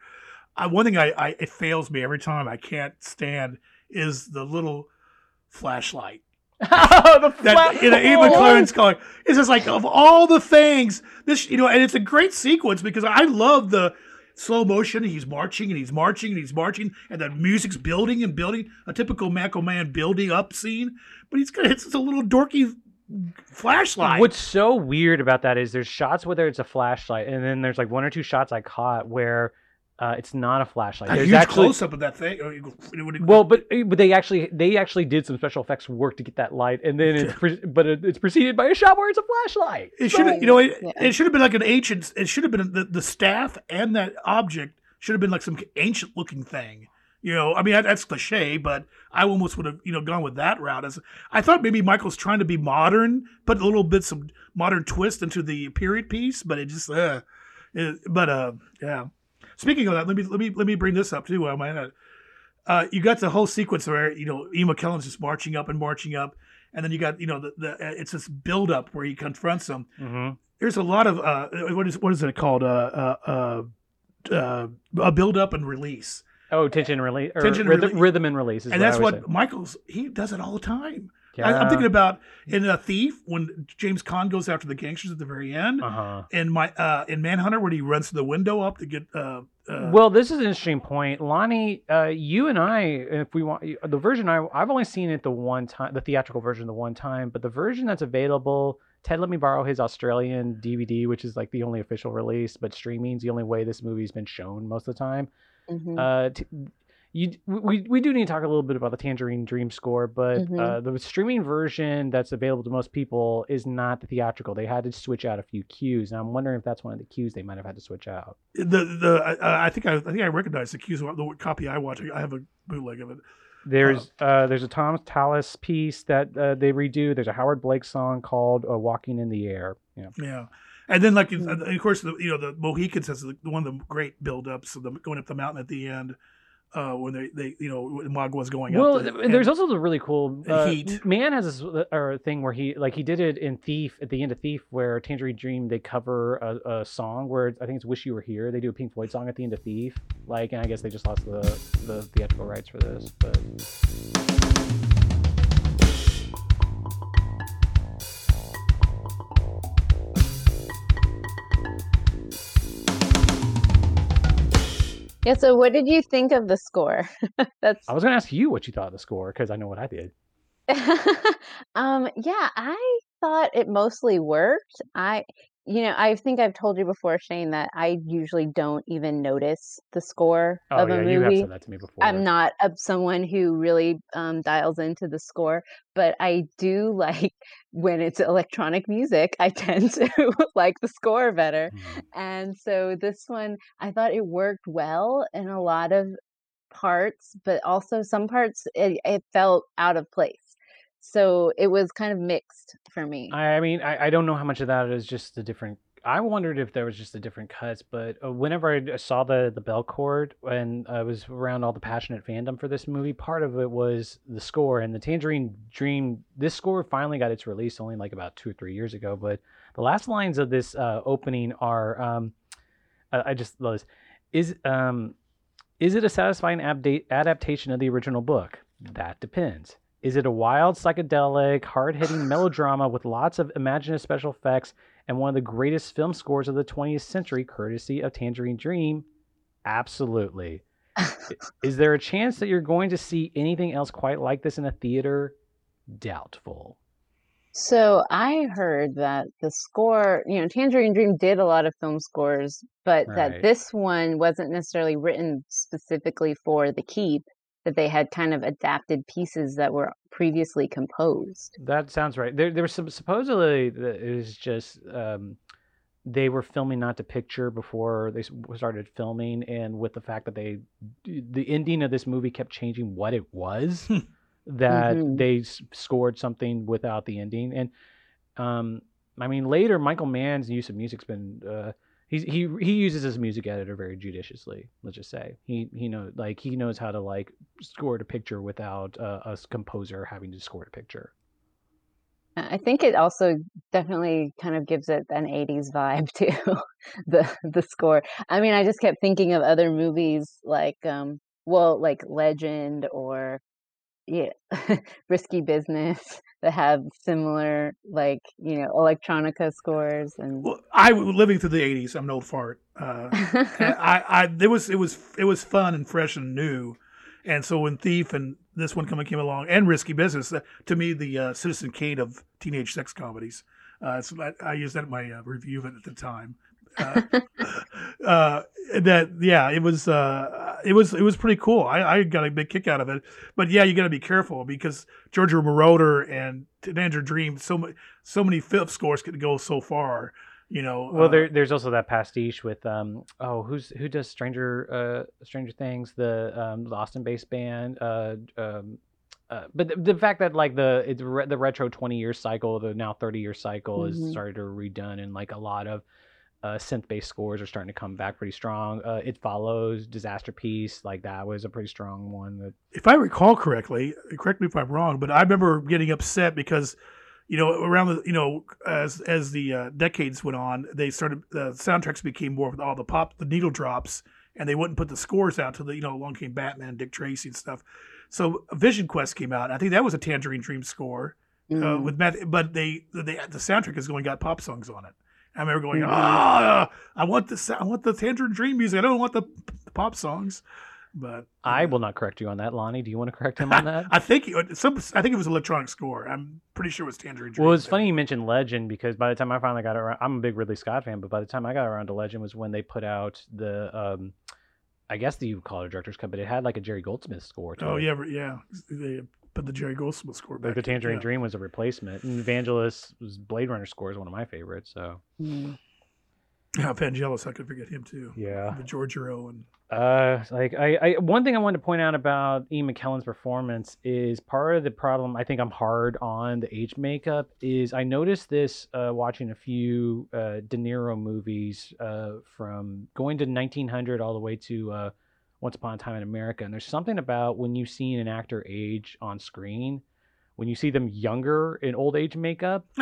I, one thing I, I it fails me every time I can't stand is the little flashlight <laughs> oh, the that flat- you know, Eva <laughs> Clarence calling. It's just like of all the things this, you know, and it's a great sequence because I love the slow motion. And He's marching and he's marching and he's marching, and the music's building and building. A typical Michael Mann building up scene, but he's got it's just a little dorky flashlight. What's so weird about that is there's shots where it's a flashlight, and then there's like one or two shots I caught where uh, it's not a flashlight. a There's huge actually close up of that thing. Or you- when it- Well, but eh, but they actually they actually did some special effects work to get that light, and then it's pre- but it, it's preceded by a shot where it's a flashlight. It should have, you know, it, Yeah. it should have been like an ancient. It should have been the, the staff and that object should have been like some ancient looking thing. You know, I mean that, that's cliche, but I almost would have you know gone with that route. As I thought maybe Michael's trying to be modern, put a little bit some modern twist into the period piece, but it just, uh, it, but uh, yeah. Speaking of that, let me let me let me bring this up too. Um, I, uh, you got the whole sequence where you know Ian McKellen's just marching up and marching up, and then you got you know the, the uh, it's this build up where he confronts them. Mm-hmm. There's a lot of uh, what is what is it called? Uh, uh, uh, uh, a build up and release, Oh, tension release, Tension rhythm, rhythm and release, is and that's what say. Michael's he does it all the time. Yeah. I, I'm thinking about in a thief when James Caan goes after the gangsters at the very end, Uh huh. and my uh, in Manhunter when he runs the window up to get. Uh, uh, Well, this is an interesting point, Lonnie. Uh, you and I, if we want the version, I I've only seen it the one time, the theatrical version the one time, but the version that's available. Ted let me borrow his Australian DVD, which is like the only official release, but streaming's the only way this movie's been shown most of the time. Mhm. Uh, t- you we we do need to talk a little bit about the Tangerine Dream score, but Mhm. uh, the streaming version that's available to most people is not the theatrical. They had to switch out a few cues, and I'm wondering if that's one of the cues they might have had to switch out. the the uh, I think I, I think I recognize the cues. The copy I watch, I have a bootleg of it. There's uh, there's a Thomas Tallis piece that uh, they redo. There's a Howard Blake song called uh, "Walking in the Air." Yeah. Yeah, and then like and of course the you know the Mohicans has the, one of the great build-ups of them going up the mountain at the end uh, when they they you know when Magua's going Well, up. and there's also the really cool uh, Heat. Man has this uh, or thing where he like he did it in Thief at the end of Thief where Tangerine Dream they cover a, a song where it's, I think it's "Wish You Were Here." They do a Pink Floyd song at the end of Thief. Like, and I guess they just lost the the theatrical rights for this, but. Yeah. So, what did you think of the score? <laughs> That's I was going to ask you what you thought of the score because I know what I did. <laughs> um. Yeah, I thought it mostly worked. I, you know, I think I've told you before, Shane, that I usually don't even notice the score Oh of a yeah, you have movie. said that to me before. I'm not a, someone who really um, dials into the score, but I do <laughs> like when it's electronic music, I <laughs> tend to like the score better. Mhm. And so this one, I thought it worked well in a lot of parts, but also some parts it, it felt out of place. So it was kind of mixed for me. I mean, I, I don't know how much of that is just the different. I wondered if there was just the different cuts, but uh, whenever I saw the the Belcourt when I was around all the passionate fandom for this movie, part of it was the score and the Tangerine Dream. This score finally got its release only like about two or three years ago, but the last lines of this uh, opening are, um, I, I just love this. Is um, is it a satisfying abda- adaptation of the original book? That depends. Is it a wild, psychedelic, hard hitting <sighs> melodrama with lots of imaginative special effects and one of the greatest film scores of the 20th century, courtesy of Tangerine Dream? Absolutely. <laughs> Is there a chance that you're going to see anything else quite like this in a theater? Doubtful. So I heard that the score, you know, Tangerine Dream did a lot of film scores, but that this one wasn't necessarily written specifically for the keep, that they had kind of adapted pieces that were previously composed. That sounds right. There, there was some supposedly it was just um, they were filming not to picture before they started filming, and with the fact that they the ending of this movie kept changing what it was, that Mhm. they s- scored something without the ending. And um, I mean, later Michael Mann's use of music's been uh, he he he uses his music editor very judiciously. Let's just say he he knows like he knows how to like score a picture without uh, a composer having to score a picture. I think it also definitely kind of gives it an 80s vibe <laughs> too, the the score. I mean, I just kept thinking of other movies like um well, like Legend or yeah, <laughs> Risky Business <laughs> that have similar like, you know, electronica scores and Well, I was living through the '80s. I'm an old fart. Uh, <laughs> I, I, it was, it was, it was fun and fresh and new. And so when Thief and this one coming came along and Risky Business, uh, to me, the uh, Citizen Kane of teenage sex comedies. Uh, so I, I used that in my uh, review of it at the time. Uh, <laughs> uh, that yeah, it was uh, it was it was pretty cool. I, I got a big kick out of it. But yeah, you got to be careful because Giorgio Moroder and Tangerine Dream, so ma- so many fifth scores could go so far. You know, Well, uh, there, there's also that pastiche with um oh who's who does Stranger uh Stranger Things the um the Austin-based band uh um uh, but the, the fact that like the it's re- the retro 20 year cycle the now 30 year cycle is Mhm. started to redone and like a lot of uh synth based scores are starting to come back pretty strong uh it follows Disasterpeace like that was a pretty strong one that if I recall correctly, correct me if I'm wrong, but I remember getting upset because, you know, around the, you know, as as the uh, decades went on, they started the soundtracks became more with all the pop, the needle drops, and they wouldn't put the scores out till the, you know, along came Batman, Dick Tracy, and stuff. So Vision Quest came out. and I think that was a Tangerine Dream score uh, Mm. with Matt, but they, they the soundtrack is going got pop songs on it. I remember going, Mhm. ah, I want the I want the Tangerine Dream music. I don't want the, the pop songs. But I will not correct you on that Lonnie do you want to correct him <laughs> on that I think it, some. I think it was electronic score. I'm pretty sure it was Tangerine Dream. Well, it's funny you mentioned Legend because by the time I finally got around, I'm a big Ridley Scott fan, but by the time I got around to Legend was when they put out the, um, I guess the you would call it a director's cut, but it had like a Jerry Goldsmith score. To Oh it. yeah, yeah. They put the Jerry Goldsmith score back. Like the Tangerine yeah. Dream was a replacement, and Evangelist was Blade Runner score is one of my favorites. So Mm. Yeah, Vangelis. I could forget him too. yeah, The Giorgio and Uh, like I, I, one thing I wanted to point out about Ian McKellen's performance is part of the problem. I think I'm hard on the age makeup. Is I noticed this uh, watching a few uh, De Niro movies uh, from going to 1900 all the way to uh, Once Upon a Time in America, and there's something about when you've seen an actor age on screen, when you see them younger in old age makeup. <laughs>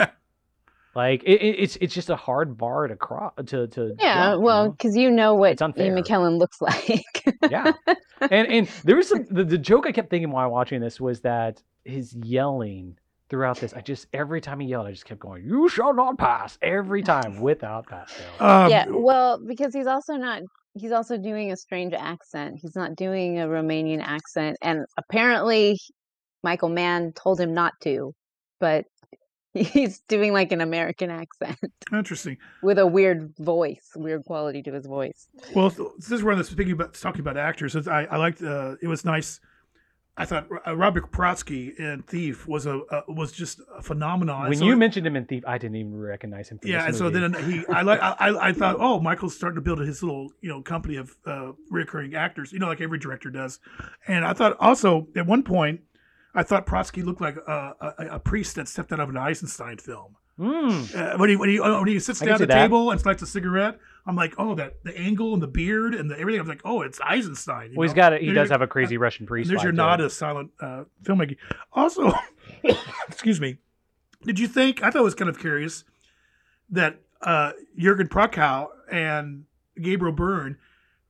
Like it, it, it's it's just a hard bar to cross to to Yeah, jump, well, because you know what It's Ian. McKellen looks <laughs> like. yeah and and <laughs> there was some the, the joke i kept thinking while watching this was that his yelling throughout this i just every time he yelled i just kept going you shall not pass every time without pass fail um, yeah, well, because he's also not he's also doing a strange accent. He's not doing a Romanian accent, and apparently, Michael Mann told him not to, but <laughs> he's doing like an American accent Interesting. <laughs> with a weird voice, weird quality to his voice. Well, this is where this speaking about talking about actors. I, I liked. Uh, it was nice. I thought uh, Robert Prosky in Thief was a uh, was just a phenomenon. When So you mentioned him in Thief, I didn't even recognize him. Yeah, and so then he, I like, I, I thought, oh, Michael's starting to build his little, you know, company of uh, recurring actors, you know, like every director does. And I thought also at one point, I thought Prosky looked like a, a, a priest that stepped out of an Eisenstein film. Mm. Uh, when he when he uh, when he sits down at the that. table and lights a cigarette, I'm like, oh, that the angle and the beard and the everything. I'm like, oh, it's Eisenstein. Well, he's know? got it. He There's does your- have a crazy Russian priest. There's your nod to silent uh, filmmaking. Also, <coughs> excuse me. Did you think? I thought it was kind of curious that uh, Jurgen Prochnow and Gabriel Byrne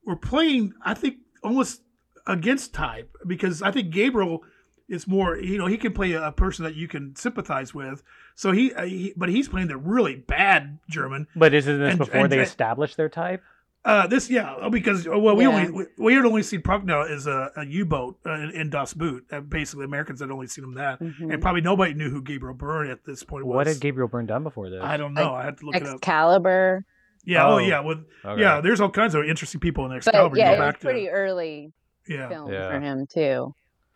were playing. I think almost against type because I think Gabriel is more. You know, he can play a, a person that you can sympathize with. So he, uh, he but he's playing the really bad German. But isn't this and- before and- they and- established their type? Uh, this, yeah, oh, because oh, well, we Yeah. only we, we had only seen Prochnow as a, a U-boat uh, in, in Das Boot. Uh, basically, Americans had only seen him that, Mhm. and probably nobody knew who Gabriel Byrne at this point was. What had Gabriel Byrne done before this? I don't know. I had to look it up. Excalibur, Yeah, oh, Oh. yeah, with Okay. yeah. There's all kinds of interesting people in but Excalibur. you yeah, go it was back to pretty early yeah. film Yeah. for him too.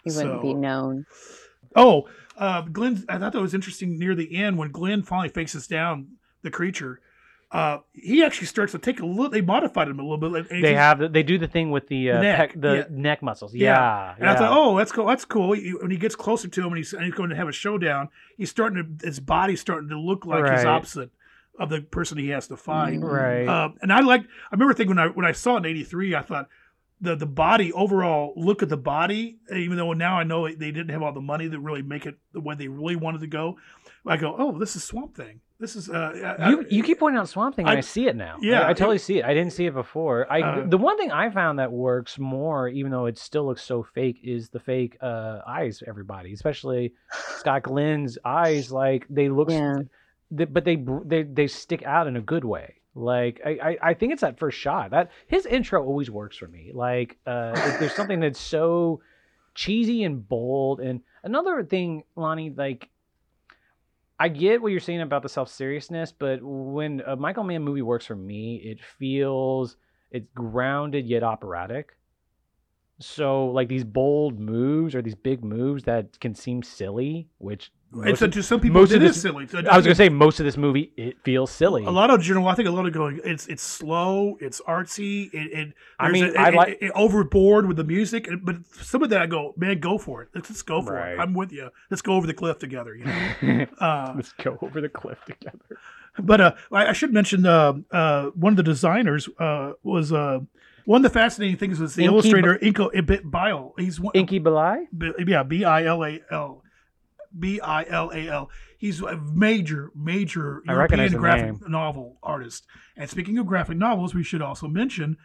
He wouldn't be known. Oh, uh, Glenn, I thought that was interesting near the end when Glenn finally faces down the creature. Uh, he actually starts to take a little. They modified him a little bit. and They he's- have they do the thing with the uh, Neck, pec, the yeah. neck muscles. Yeah. Yeah, And I thought, oh, that's cool. That's cool. He- When he gets closer to him and he's, and he's going to have a showdown, he's starting to his body's starting to look like his opposite of the person he has to fight. right. Um, and I like. I remember thinking when I when I saw it in '83, I thought the the body overall look at the body. Even though now I know they didn't have all the money to really make it the way they really wanted to go. I go, oh, this is Swamp Thing. This is. Uh, I- you you keep pointing out Swamp Thing, and I, I- see it now. yeah, I, I it- totally see it. I didn't see it before. I Uh, the one thing I found that works more, even though it still looks so fake, is the fake uh, eyes. Everybody, especially Scott Glenn's eyes, like they look, Yeah. they, but they they they stick out in a good way. Like I, I, I think it's that first shot that his intro always works for me. Like uh, if there's <laughs> something that's so cheesy and bold. And another thing, Lonnie, like I get what you're saying about the self seriousness, but when a Michael Mann movie works for me, it feels it's grounded yet operatic. So like these bold moves or these big moves that can seem silly, which most so to some people, most it of is this- silly. So I was gonna say most of this movie it feels silly. A lot of general, I think a lot of going. It's it's slow. It's artsy. It, it I mean, a- I it- like- it- overboard with the music. But some of that, I go, man, go for it. Let's just go for Right. it. I'm with you. Let's go over the cliff together. You know. <laughs> uh, Let's go over the cliff together. but uh, I, I should mention uh, uh, one of the designers uh, was uh, one of the fascinating things was the Inky illustrator Inko Ibit Bile. He's one, Enki Bilal? B- yeah, B I L A L. B I L A L. He's a major, major I recognize European graphic name. novel artist. And speaking of graphic novels, we should also mention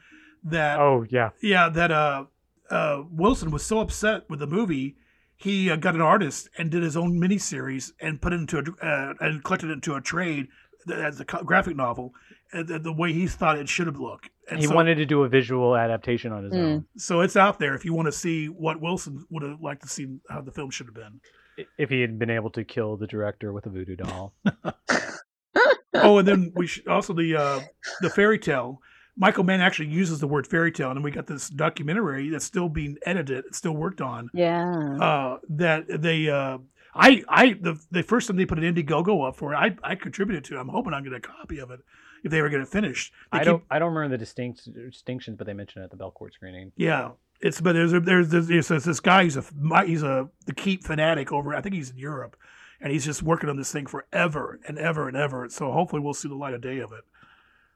that Oh yeah. yeah, that uh, uh, Wilson was so upset with the movie, he uh, got an artist and did his own miniseries and put it into a uh, and collected it into a trade as a graphic novel, uh, the, the way he thought it should have looked. And He so, wanted to do a visual adaptation on his Mm. own. so it's out there if you want to see what Wilson would have liked to see how the film should have been. I- If he had been able to kill the director with a voodoo doll. <laughs> oh, and then we should also the uh, the fairy tale. Michael Mann actually uses the word fairy tale, and then we got this documentary that's still being edited, it's still worked on. Yeah. Uh, that they, uh, I, I, the the first time they put an Indiegogo up for it, I, I contributed to. it. I'm hoping I'm get a copy of it if they ever get it finished. They I keep- don't I don't remember the distinct distinctions, but they mentioned it at the Belcourt screening. Yeah, it's but there's there's there's, there's this- this guy. He's a he's a the keep fanatic over. I think he's in Europe, and he's just working on this thing forever and ever and ever. So hopefully we'll see the light of day of it.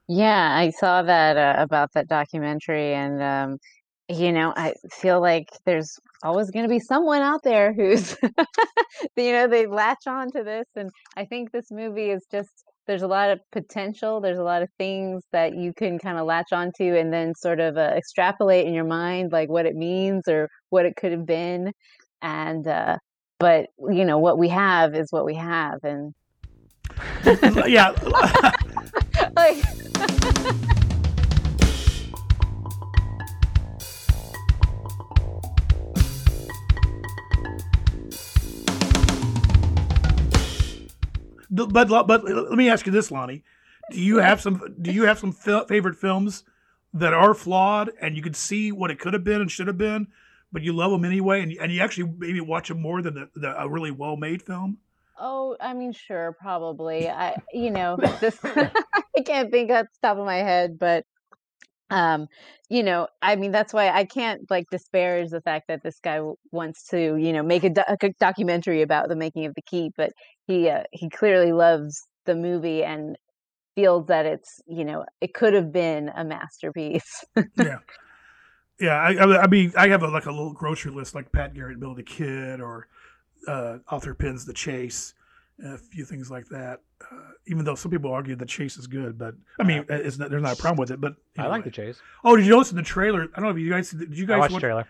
Yeah, I saw that uh, about that documentary, and um, you know, I feel like there's always going to be someone out there who's, <laughs> you know, they latch on to this, and I think this movie is just there's a lot of potential. There's a lot of things that you can kind of latch onto, and then sort of uh, extrapolate in your mind, like what it means or what it could have been, and uh, but you know, what we have is what we have, and yeah, <laughs> like. <laughs> but but let me ask you this, Lonnie: Do you have some Do you have some fil- favorite films that are flawed and you could see what it could have been and should have been, but you love them anyway, and and you actually maybe watch them more than the, the, a really well made film? Oh, I mean, sure, probably. I, you know, <laughs> this <laughs> I can't think off the top of my head, but um, you know, I mean, that's why I can't like disparage the fact that this guy wants to, you know, make a, do- a documentary about the making of the key but he uh, he clearly loves the movie and feels that it's, you know, it could have been a masterpiece. yeah. Yeah, I, I, I mean, I have a, like a little grocery list, like Pat Garrett, Bill the Kid, or uh, Arthur Penn's The Chase, a few things like that. Uh, even though some people argue The Chase is good, but I mean, it's not, there's not a problem with it. But I like the chase. Oh, did you notice in the trailer? I don't know if you guys did. You I guys watched the watch, trailer.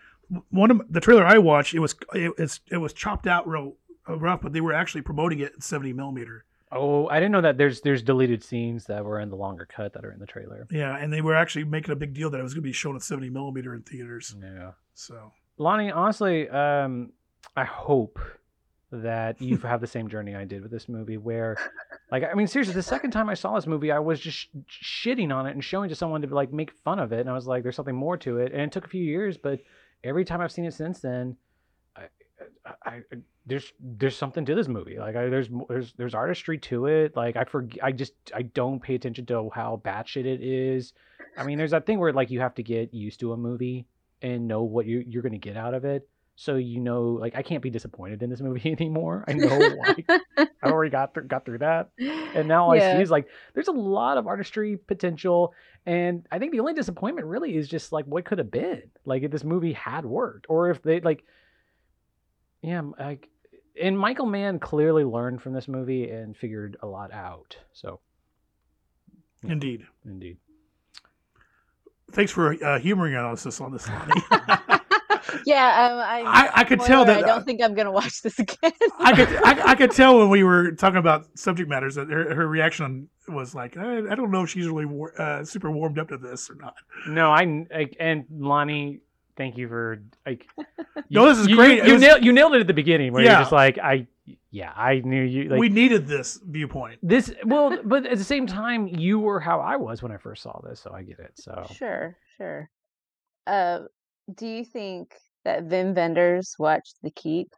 one of the trailer I watched? It was it, it's it was chopped out real uh, rough, but they were actually promoting it in 70 millimeter. Oh, I didn't know that. There's there's deleted scenes that were in the longer cut that are in the trailer. Yeah, and they were actually making a big deal that it was going to be shown at 70 millimeter in theaters. Yeah. So Lonnie, honestly, um, I hope that you have the same journey I did with this movie, where, like, I mean, seriously, the second time I saw this movie, I was just sh- shitting on it and showing to someone to like make fun of it, and I was like, "There's something more to it," and it took a few years, but every time I've seen it since then, I, I, I there's there's something to this movie. Like, I, there's there's there's artistry to it. Like, I forget, I just I don't pay attention to how batshit it is. I mean, there's that thing where like you have to get used to a movie and know what you, you're going to get out of it. So you know, like I can't be disappointed in this movie <laughs> anymore. I know, like <laughs> I already got through, got through that, and now all I see is like there's a lot of artistry potential, and I think the only disappointment really is just like what could have been, like if this movie had worked, or if they like, yeah, like, and Michael Mann clearly learned from this movie and figured a lot out. So Yeah. indeed. indeed, Thanks for uh, humoring us on this, Lonnie. <laughs> yeah, um, I, I, I could tell that I don't think I'm gonna watch this again. I could I, I could tell when we were talking about subject matters that her, her reaction was like I, I don't know if she's really war, uh, super warmed up to this or not. no, I, I and Lonnie. Thank you for like. <laughs> No, this is you, great. You, you was- nailed you nailed it at the beginning where Yeah. you're just like I, yeah, I knew you. Like we needed this viewpoint. this, well, but at the same time, you were how I was when I first saw this, so I get it. So Sure, sure. Uh, do you think that Wim Wenders watched The Keep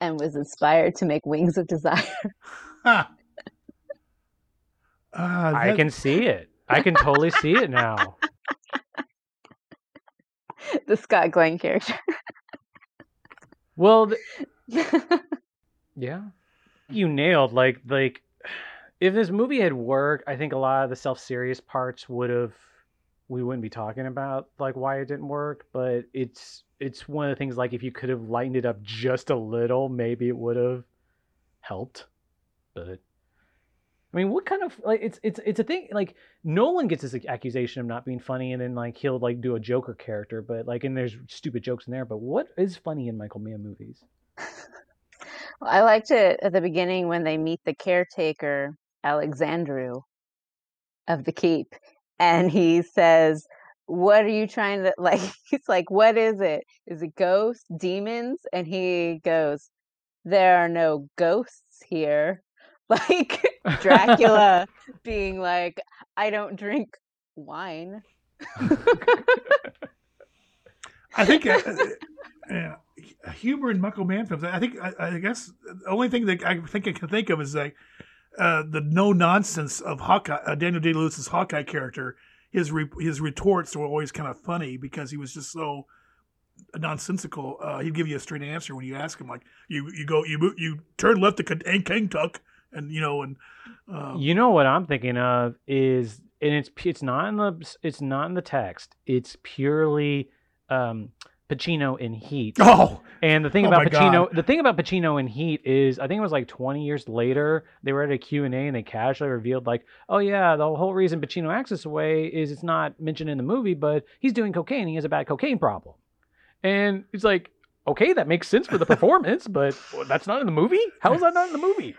and was inspired to make Wings of Desire? Ah. Uh, I can see it. I can totally see it now. <laughs> the Scott Glenn character. Well, th- <laughs> yeah, you nailed like like if this movie had worked, I think a lot of the self serious parts would have we wouldn't be talking about like why it didn't work. But it's it's one of the things like if you could have lightened it up just a little, maybe it would have helped. But I mean, what kind of like it's it's it's a thing like Nolan gets this accusation of not being funny, and then like he'll like do a Joker character, but like and there's stupid jokes in there. But what is funny in Michael Mann movies? Well, <laughs> I liked it at the beginning when they meet the caretaker, Alexandru of the keep, and he says, What are you trying to <laughs> like? He's like, What is it? Is it ghosts, demons? And he goes, There are no ghosts here. <laughs> Like Dracula <laughs> being like, I don't drink wine. I think uh, uh, yeah, humor in Michael Mann films. I think I, I guess the only thing that I think I can think of is like uh, the no nonsense of Hawkeye, uh, Daniel Day Lewis's Hawkeye character. His re- his retorts were always kind of funny because he was just so nonsensical. Uh, he'd give you a straight answer when you ask him, like you you go you you turn left to Kentuck, and you know and uh, You know what I'm thinking of is, and it's it's not in the it's not in the text. It's purely um, Pacino in Heat. <laughs> oh And the thing Oh about my Pacino, God. the thing about Pacino in Heat is, I think it was like 20 years later, they were at a Q and A and they casually revealed like, oh yeah, the whole reason Pacino acts this way is it's not mentioned in the movie, but he's doing cocaine. He has a bad cocaine problem, and it's like, okay, that makes sense for the <laughs> performance, but that's not in the movie. How is that not in the movie?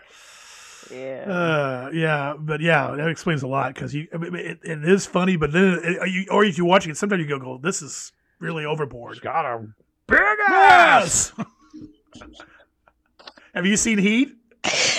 Yeah. Uh, yeah, but yeah, that explains a lot because you, I mean, it, it is funny, but then it, are you, or if you're watching it, sometimes you go, "Go, this is really overboard." He's got a big ass. Yes. <laughs> Have you seen Heat?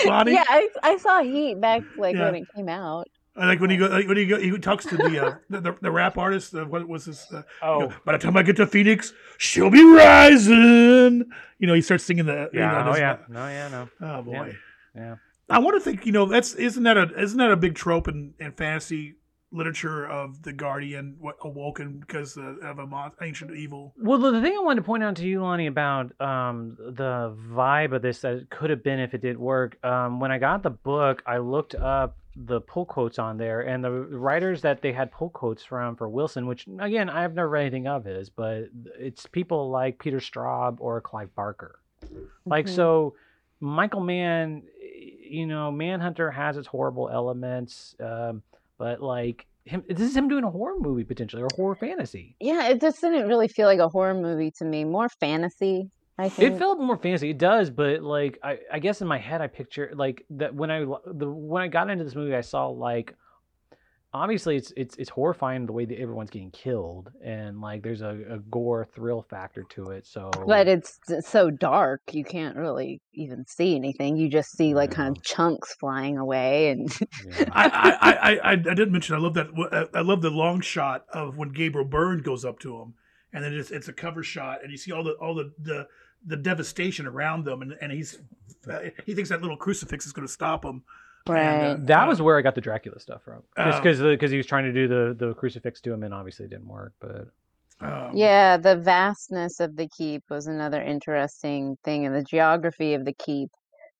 Bonnie? Yeah, I, I saw Heat back like Yeah. when it came out. Like when he go like when he go he talks to the uh, <laughs> the, the, the rap artist. Uh, what was this? Uh, Oh, By the time I get to Phoenix, she'll be rising. You know, he starts singing the. you know, yeah. Oh, this- yeah. No, yeah, no. Oh boy. Yeah. I want to think. You know, that's isn't that a isn't that a big trope in, in fantasy literature of the guardian what awoken because of, of a mon- ancient evil. Well, the the thing I wanted to point out to you, Lonnie, about um, the vibe of this that it could have been if it did work. Um, when I got the book, I looked up the pull quotes on there, and the writers that they had pull quotes from for Wilson, which again I've never read anything of his, but it's people like Peter Straub or Clive Barker. Like Mhm. so, Michael Mann, you know, Manhunter has its horrible elements, um, but like him, this is him doing a horror movie potentially or horror fantasy. Yeah, it just didn't really feel like a horror movie to me. More fantasy, I think. It felt more fantasy. It does, but like I, I guess in my head I picture like that when I the when I got into this movie I saw like obviously it's it's it's horrifying the way that everyone's getting killed and like there's a, a gore thrill factor to it. So but it's it's so dark you can't really even see anything. You just see like kind of chunks flying away, and yeah. I, I, I, I, I didn't mention. I love that. I love the long shot of when Gabriel Byrne goes up to him, and then it's, it's a cover shot, and you see all the all the the, the devastation around them, and, and he's uh, he thinks that little crucifix is going to stop him. Right. And, uh, that was where I got the Dracula stuff from. Just Oh. because because he was trying to do the the crucifix to him and obviously it didn't work. But um, Yeah, the vastness of the keep was another interesting thing, and the geography of the keep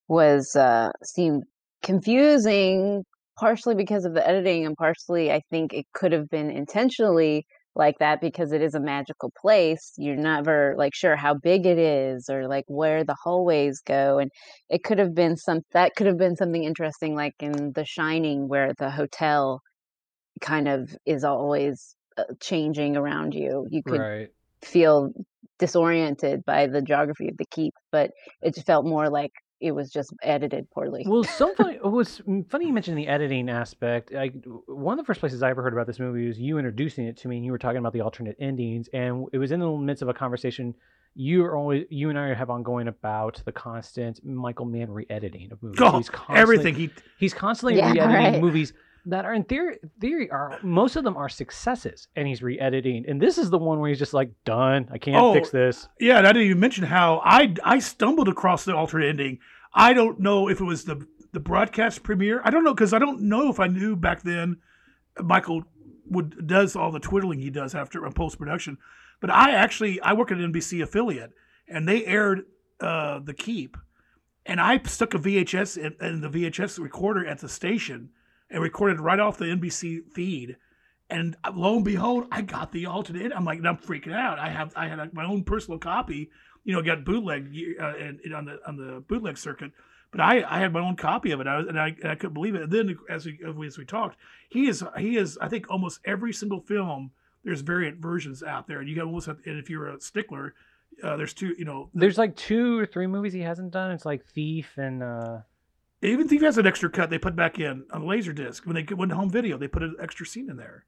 was uh seemed confusing, partially because of the editing, and partially I think it could have been intentionally like that because it is a magical place. You're never like sure how big it is or like where the hallways go, and it could have been some that could have been something interesting, like in The Shining, where the hotel kind of is always uh, changing around you. You could right. feel disoriented by the geography of the keep, but it felt more like it was just edited poorly. Well, so <laughs> funny. It was funny you mentioned the editing aspect. Like one of the first places I ever heard about this movie was you introducing it to me, and you were talking about the alternate endings, and it was in the midst of a conversation. You are always you and I have ongoing about the constant Michael Mann re-editing of movies. Oh, he's constantly, everything he He's constantly Yeah, <laughs> re-editing right. movies that are in theory, theory are most of them are successes, and he's re-editing. And this is the one where he's just like, done. I can't Oh, fix this. Yeah, and I didn't even mention how I I stumbled across the alternate ending. I don't know if it was the the broadcast premiere. I don't know because I don't know if I knew back then Michael would does all the twiddling he does after a post production. But I actually I work at an NBC affiliate, and they aired uh, the Keep, and I stuck a VHS in, in the VHS recorder at the station and recorded right off the NBC feed. And lo and behold, I got the alternate. I'm like, I'm freaking out. I have, I had a, my own personal copy. You know, got bootleg uh, and, and on the on the bootleg circuit. But I, I had my own copy of it, I was, and I, and I couldn't believe it. And then, as we as we talked, he is he is I think almost every single film. There's variant versions out there, and you got almost have, and if you're a stickler, uh, there's two. You know, There's like two or three movies he hasn't done. It's like Thief and uh even Thief has an extra cut they put back in on the laser disc when they went to home video. They put an extra scene in there.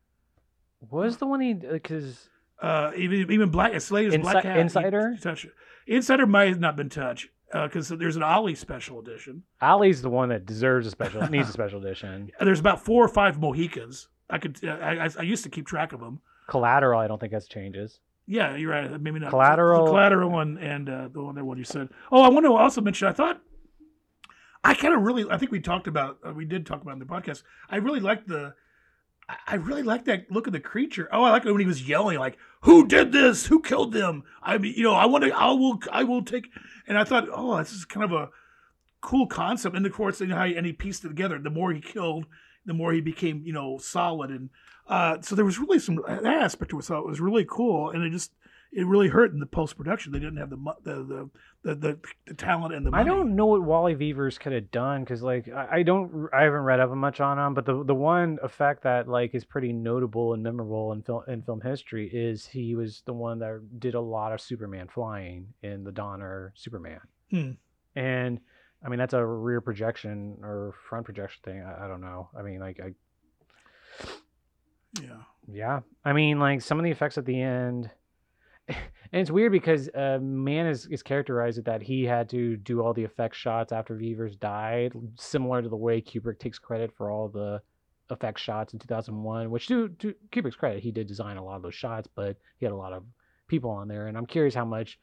what was the one he because Uh, even even Black as late as Insi- Blackhat, Insider? it. Insider might have not been touched because there's an Ali special edition. Ali's the one that deserves a special needs a special edition. <laughs> There's about four or five Mohicans. I could uh, I, I, I used to keep track of them. Collateral, I don't think has changes. Yeah, you're right. Maybe not. Collateral- the collateral one, and uh, the one that one you said. Oh, I want to also mention. I thought I kind of really. I think we talked about. Uh, we did talk about in the podcast. I really liked the. I- really like that look of the creature. Oh, I like it when he was yelling, like, "Who did this? Who killed them?" I mean, you know, I want to. I will. I will take. And I thought, oh, this is kind of a cool concept. And of course, know how he, and he pieced it together. The more he killed, the more he became, you know, solid. And uh, so there was really some that aspect to it. So it was really cool, and it just it really hurt in the post production. They didn't have the the the the, the, talent and the money. I don't know what Wally Veevers could have done because, like, I, I don't, I haven't read up much on him. But the the one effect that like is pretty notable and memorable in film in film history is he was the one that did a lot of Superman flying in the Donner Superman. Hmm. And I mean that's a rear projection or front projection thing. I, I don't know. I mean, like, I Yeah. yeah. I mean, like some of the effects at the end. <laughs> and it's weird because uh, Mann is, is characterized that he had to do all the effect shots after Veevers died, similar to the way Kubrick takes credit for all the effect shots in 2001. Which, to, to Kubrick's credit, he did design a lot of those shots, but he had a lot of people on there, and I'm curious how much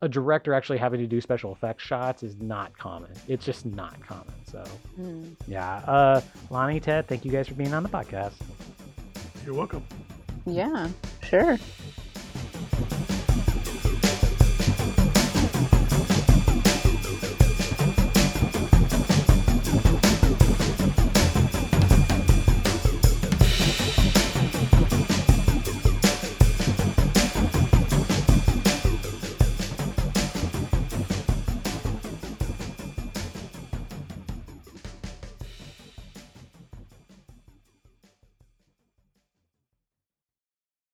a director actually having to do special effects shots is not common. It's just not common. So, Mm. yeah. Uh, Lonnie, Ted, thank you guys for being on the podcast. You're welcome. Yeah, sure.